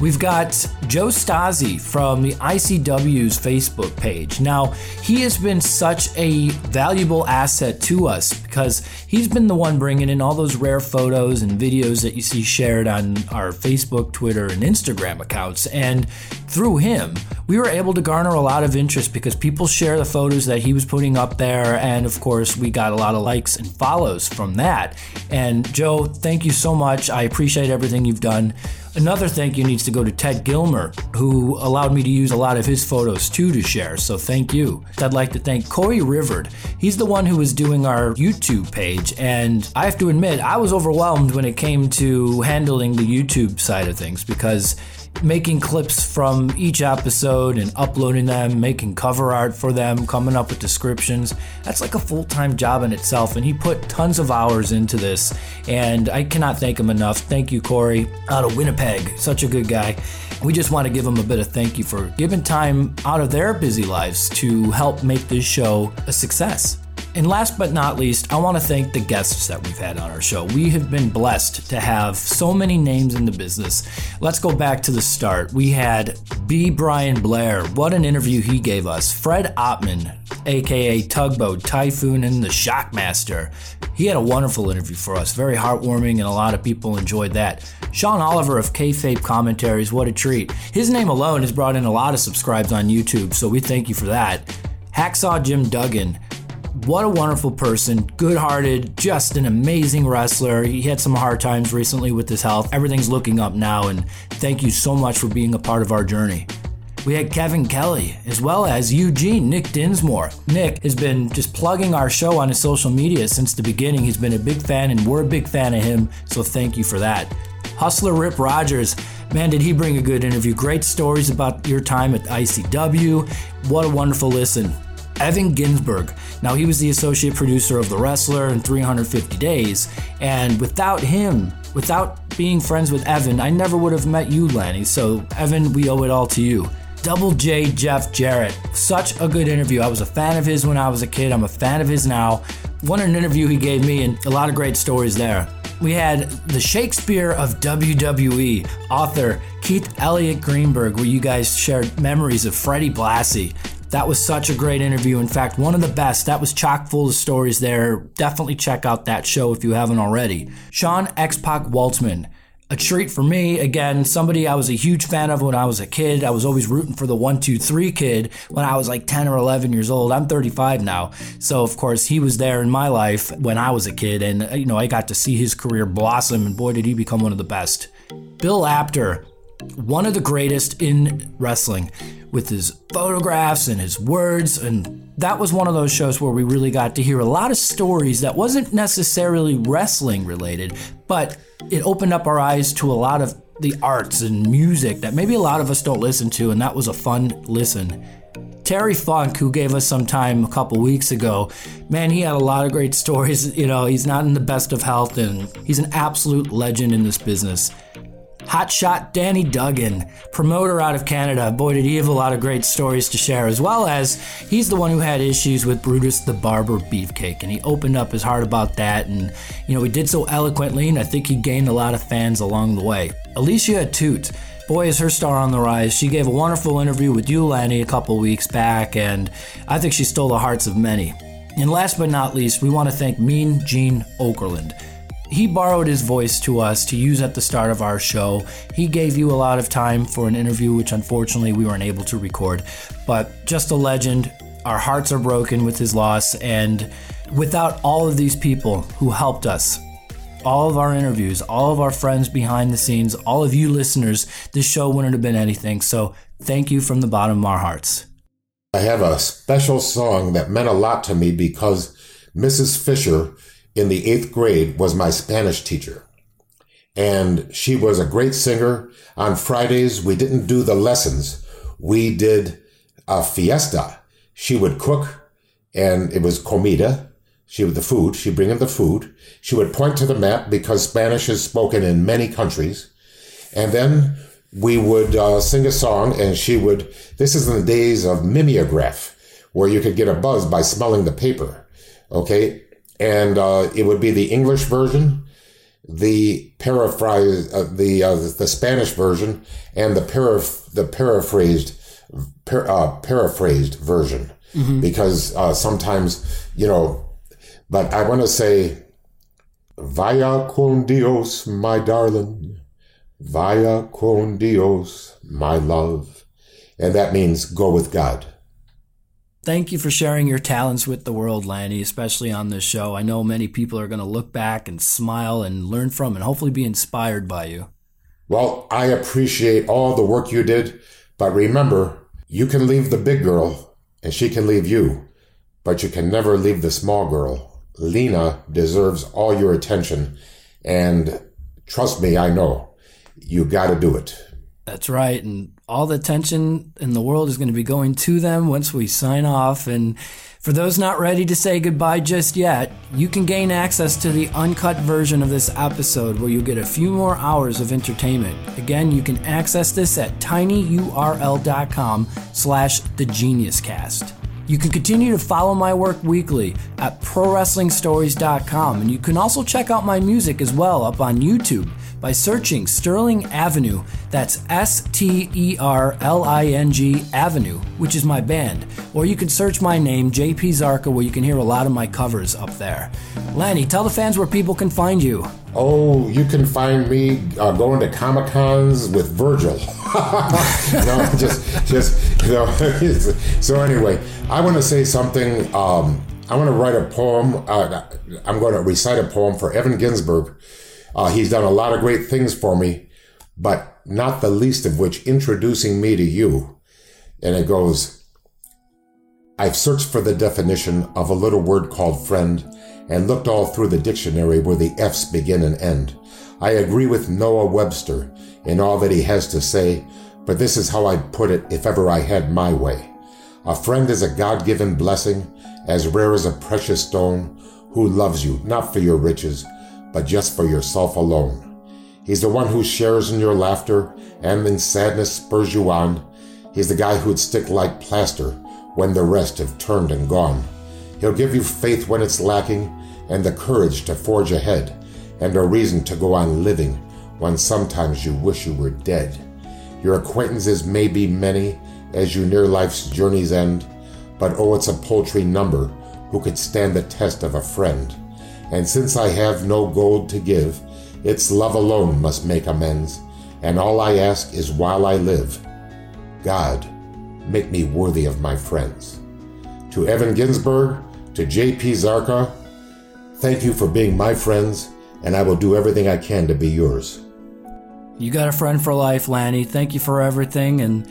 We've got Joe Stasi from the ICW's Facebook page. Now, he has been such a valuable asset to us because he's been the one bringing in all those rare photos and videos that you see shared on our Facebook, Twitter, and Instagram accounts. And through him, we were able to garner a lot of interest because people share the photos that he was putting up there. And of course, we got a lot of likes and follows from that. And Joe, thank you so much. I appreciate everything you've done. Another thank you needs to go to Ted Gilmer, who allowed me to use a lot of his photos too to share, so thank you. I'd like to thank Corey Rivard. He's the one who was doing our YouTube page, and I have to admit, I was overwhelmed when it came to handling the YouTube side of things because making clips from each episode and uploading them, making cover art for them, coming up with descriptions. That's like a full time job in itself. And he put tons of hours into this. And I cannot thank him enough. Thank you, Corey, out of Winnipeg. Such a good guy. We just want to give him a bit of thank you for giving time out of their busy lives to help make this show a success. And last but not least, I want to thank the guests that we've had on our show. We have been blessed to have so many names in the business. Let's go back to the start. We had B. Brian Blair. What an interview he gave us. Fred Ottman, aka Tugboat, Typhoon, and the Shockmaster. He had a wonderful interview for us, very heartwarming, and a lot of people enjoyed that. Sean Oliver of Kayfabe Commentaries, what a treat. His name alone has brought in a lot of subscribes on YouTube, so we thank you for that. Hacksaw Jim Duggan, what a wonderful person, good hearted, just an amazing wrestler. He had some hard times recently with his health. Everything's looking up now, and thank you so much for being a part of our journey. We had Kevin Kelly, as well as Eugene, Nick Dinsmore. Nick has been just plugging our show on his social media since the beginning. He's been a big fan, and we're a big fan of him, so thank you for that. Hustler Rip Rogers, man, did he bring a good interview. Great stories about your time at ICW. What a wonderful listen. Evan Ginsberg. Now, he was the associate producer of The Wrestler and 350 Days, and without him, without being friends with Evan, I never would have met you, Lanny. So, Evan, we owe it all to you. Double J Jeff Jarrett. Such a good interview. I was a fan of his when I was a kid. I'm a fan of his now. What an interview he gave me, and a lot of great stories there. We had the Shakespeare of WWE author Keith Elliott Greenberg, where you guys shared memories of Freddie Blassie. That was such a great interview. In fact, one of the best. That was chock full of stories there. Definitely check out that show if you haven't already. Sean X Pac Waltman. A treat for me. Again, somebody I was a huge fan of when I was a kid. I was always rooting for the 123 kid when I was like 10 or 11 years old. I'm 35 now. So, of course, he was there in my life when I was a kid. And, you know, I got to see his career blossom. And boy, did he become one of the best. Bill Apter, one of the greatest in wrestling with his photographs and his words and that was one of those shows where we really got to hear a lot of stories that wasn't necessarily wrestling related but it opened up our eyes to a lot of the arts and music that maybe a lot of us don't listen to and that was a fun listen Terry Funk, who gave us some time a couple weeks ago, man, he had a lot of great stories. You know, he's not in the best of health and he's an absolute legend in this business. Hotshot Danny Duggan, promoter out of Canada. Boy, did he have a lot of great stories to share, as well as he's the one who had issues with Brutus the Barber Beefcake, and he opened up his heart about that. And, you know, he did so eloquently, and I think he gained a lot of fans along the way. Alicia Toot. Boy, is her star on the rise. She gave a wonderful interview with you, Lanny, a couple weeks back, and I think she stole the hearts of many. And last but not least, we want to thank Mean Gene Okerlund he borrowed his voice to us to use at the start of our show. He gave you a lot of time for an interview, which unfortunately we weren't able to record. But just a legend. Our hearts are broken with his loss, and without all of these people who helped us, all of our interviews, all of our friends behind the scenes, all of you listeners, this show wouldn't have been anything. So thank you from the bottom of our hearts. I have a special song that meant a lot to me because Mrs. Fisher in the eighth grade was my Spanish teacher. And she was a great singer. On Fridays, we didn't do the lessons. We did a fiesta. She would cook and it was comida. She would the food. She'd bring in the food. She would point to the map because Spanish is spoken in many countries. And then we would uh, sing a song and she would, this is in the days of mimeograph, where you could get a buzz by smelling the paper. Okay and uh, it would be the English version, the paraphrase, uh, the uh, the Spanish version, and the paraph- the paraphrased par- uh, paraphrased version, mm-hmm. because uh, sometimes you know. But I want to say, "Vaya con Dios, my darling, vaya con Dios, my love," and that means go with God. Thank you for sharing your talents with the world, Lanny, especially on this show. I know many people are going to look back and smile and learn from and hopefully be inspired by you. Well, I appreciate all the work you did, but remember, you can leave the big girl and she can leave you, but you can never leave the small girl. Lena deserves all your attention, and trust me, I know. You got to do it. That's right. And all the attention in the world is going to be going to them once we sign off. And for those not ready to say goodbye just yet, you can gain access to the uncut version of this episode where you'll get a few more hours of entertainment. Again, you can access this at tinyurl.com slash the geniuscast. You can continue to follow my work weekly at ProWrestlingStories.com, and you can also check out my music as well up on YouTube by searching Sterling Avenue. That's S T E R L I N G Avenue, which is my band. Or you can search my name, JP Zarka, where you can hear a lot of my covers up there. Lanny, tell the fans where people can find you. Oh, you can find me uh, going to Comic Cons with Virgil. no, just, just, you know. so anyway, I want to say something. Um, I want to write a poem. Uh, I'm going to recite a poem for Evan Ginsberg. Uh, he's done a lot of great things for me, but not the least of which introducing me to you. And it goes, I've searched for the definition of a little word called friend and looked all through the dictionary where the F's begin and end. I agree with Noah Webster in all that he has to say, but this is how I'd put it if ever I had my way. A friend is a God given blessing, as rare as a precious stone, who loves you, not for your riches, but just for yourself alone. He's the one who shares in your laughter and in sadness spurs you on. He's the guy who'd stick like plaster when the rest have turned and gone. He'll give you faith when it's lacking and the courage to forge ahead and a reason to go on living when sometimes you wish you were dead. Your acquaintances may be many as you near life's journey's end, but oh, it's a paltry number who could stand the test of a friend. And since I have no gold to give, its love alone must make amends, and all I ask is while I live, God, make me worthy of my friends. To Evan Ginsberg, to J.P. Zarka, thank you for being my friends, and I will do everything I can to be yours. You got a friend for life, Lanny. Thank you for everything, and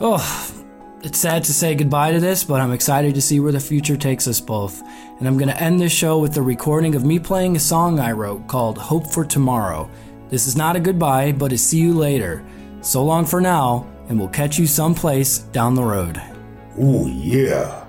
oh, it's sad to say goodbye to this, but I'm excited to see where the future takes us both. And I'm going to end this show with the recording of me playing a song I wrote called Hope for Tomorrow. This is not a goodbye, but a see you later. So long for now, and we'll catch you someplace down the road. Ooh, yeah.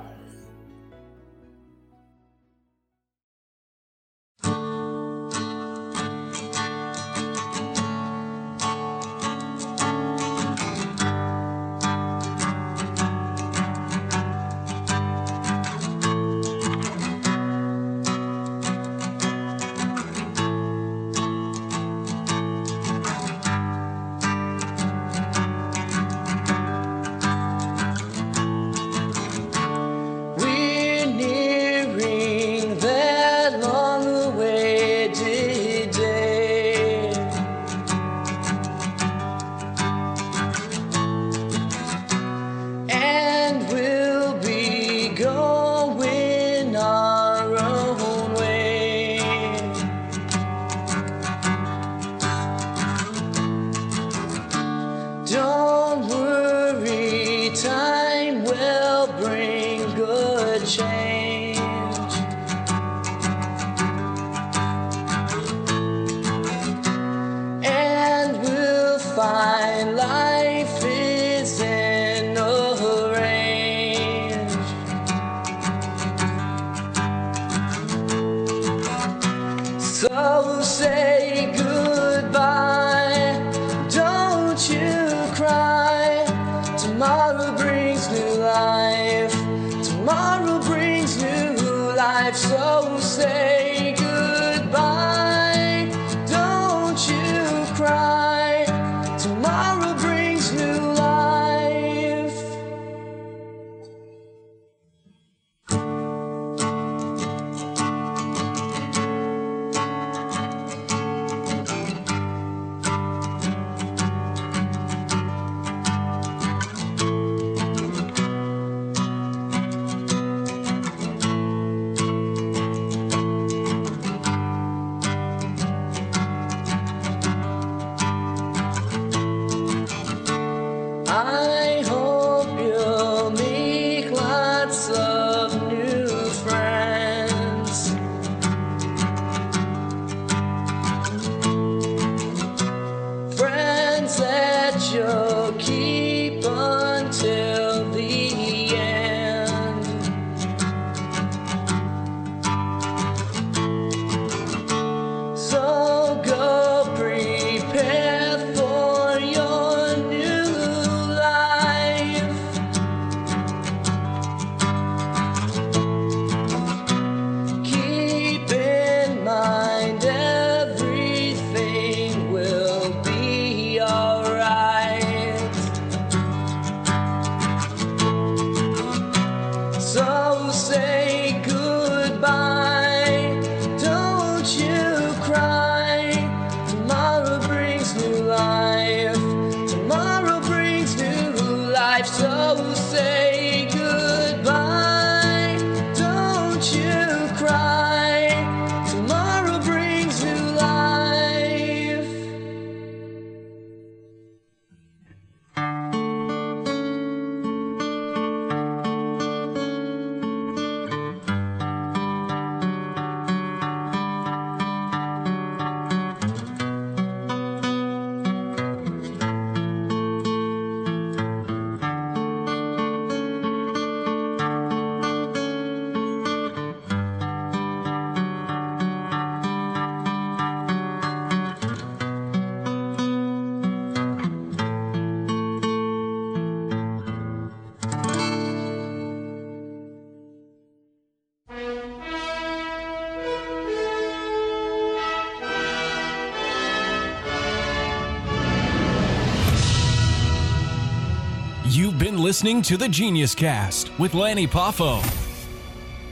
Listening to the Genius Cast with Lanny Poffo.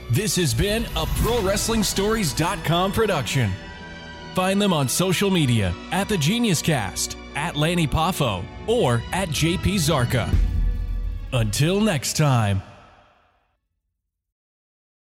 This has been a ProWrestlingStories.com production. Find them on social media at The Genius Cast, at Lanny Poffo, or at JP Zarka. Until next time.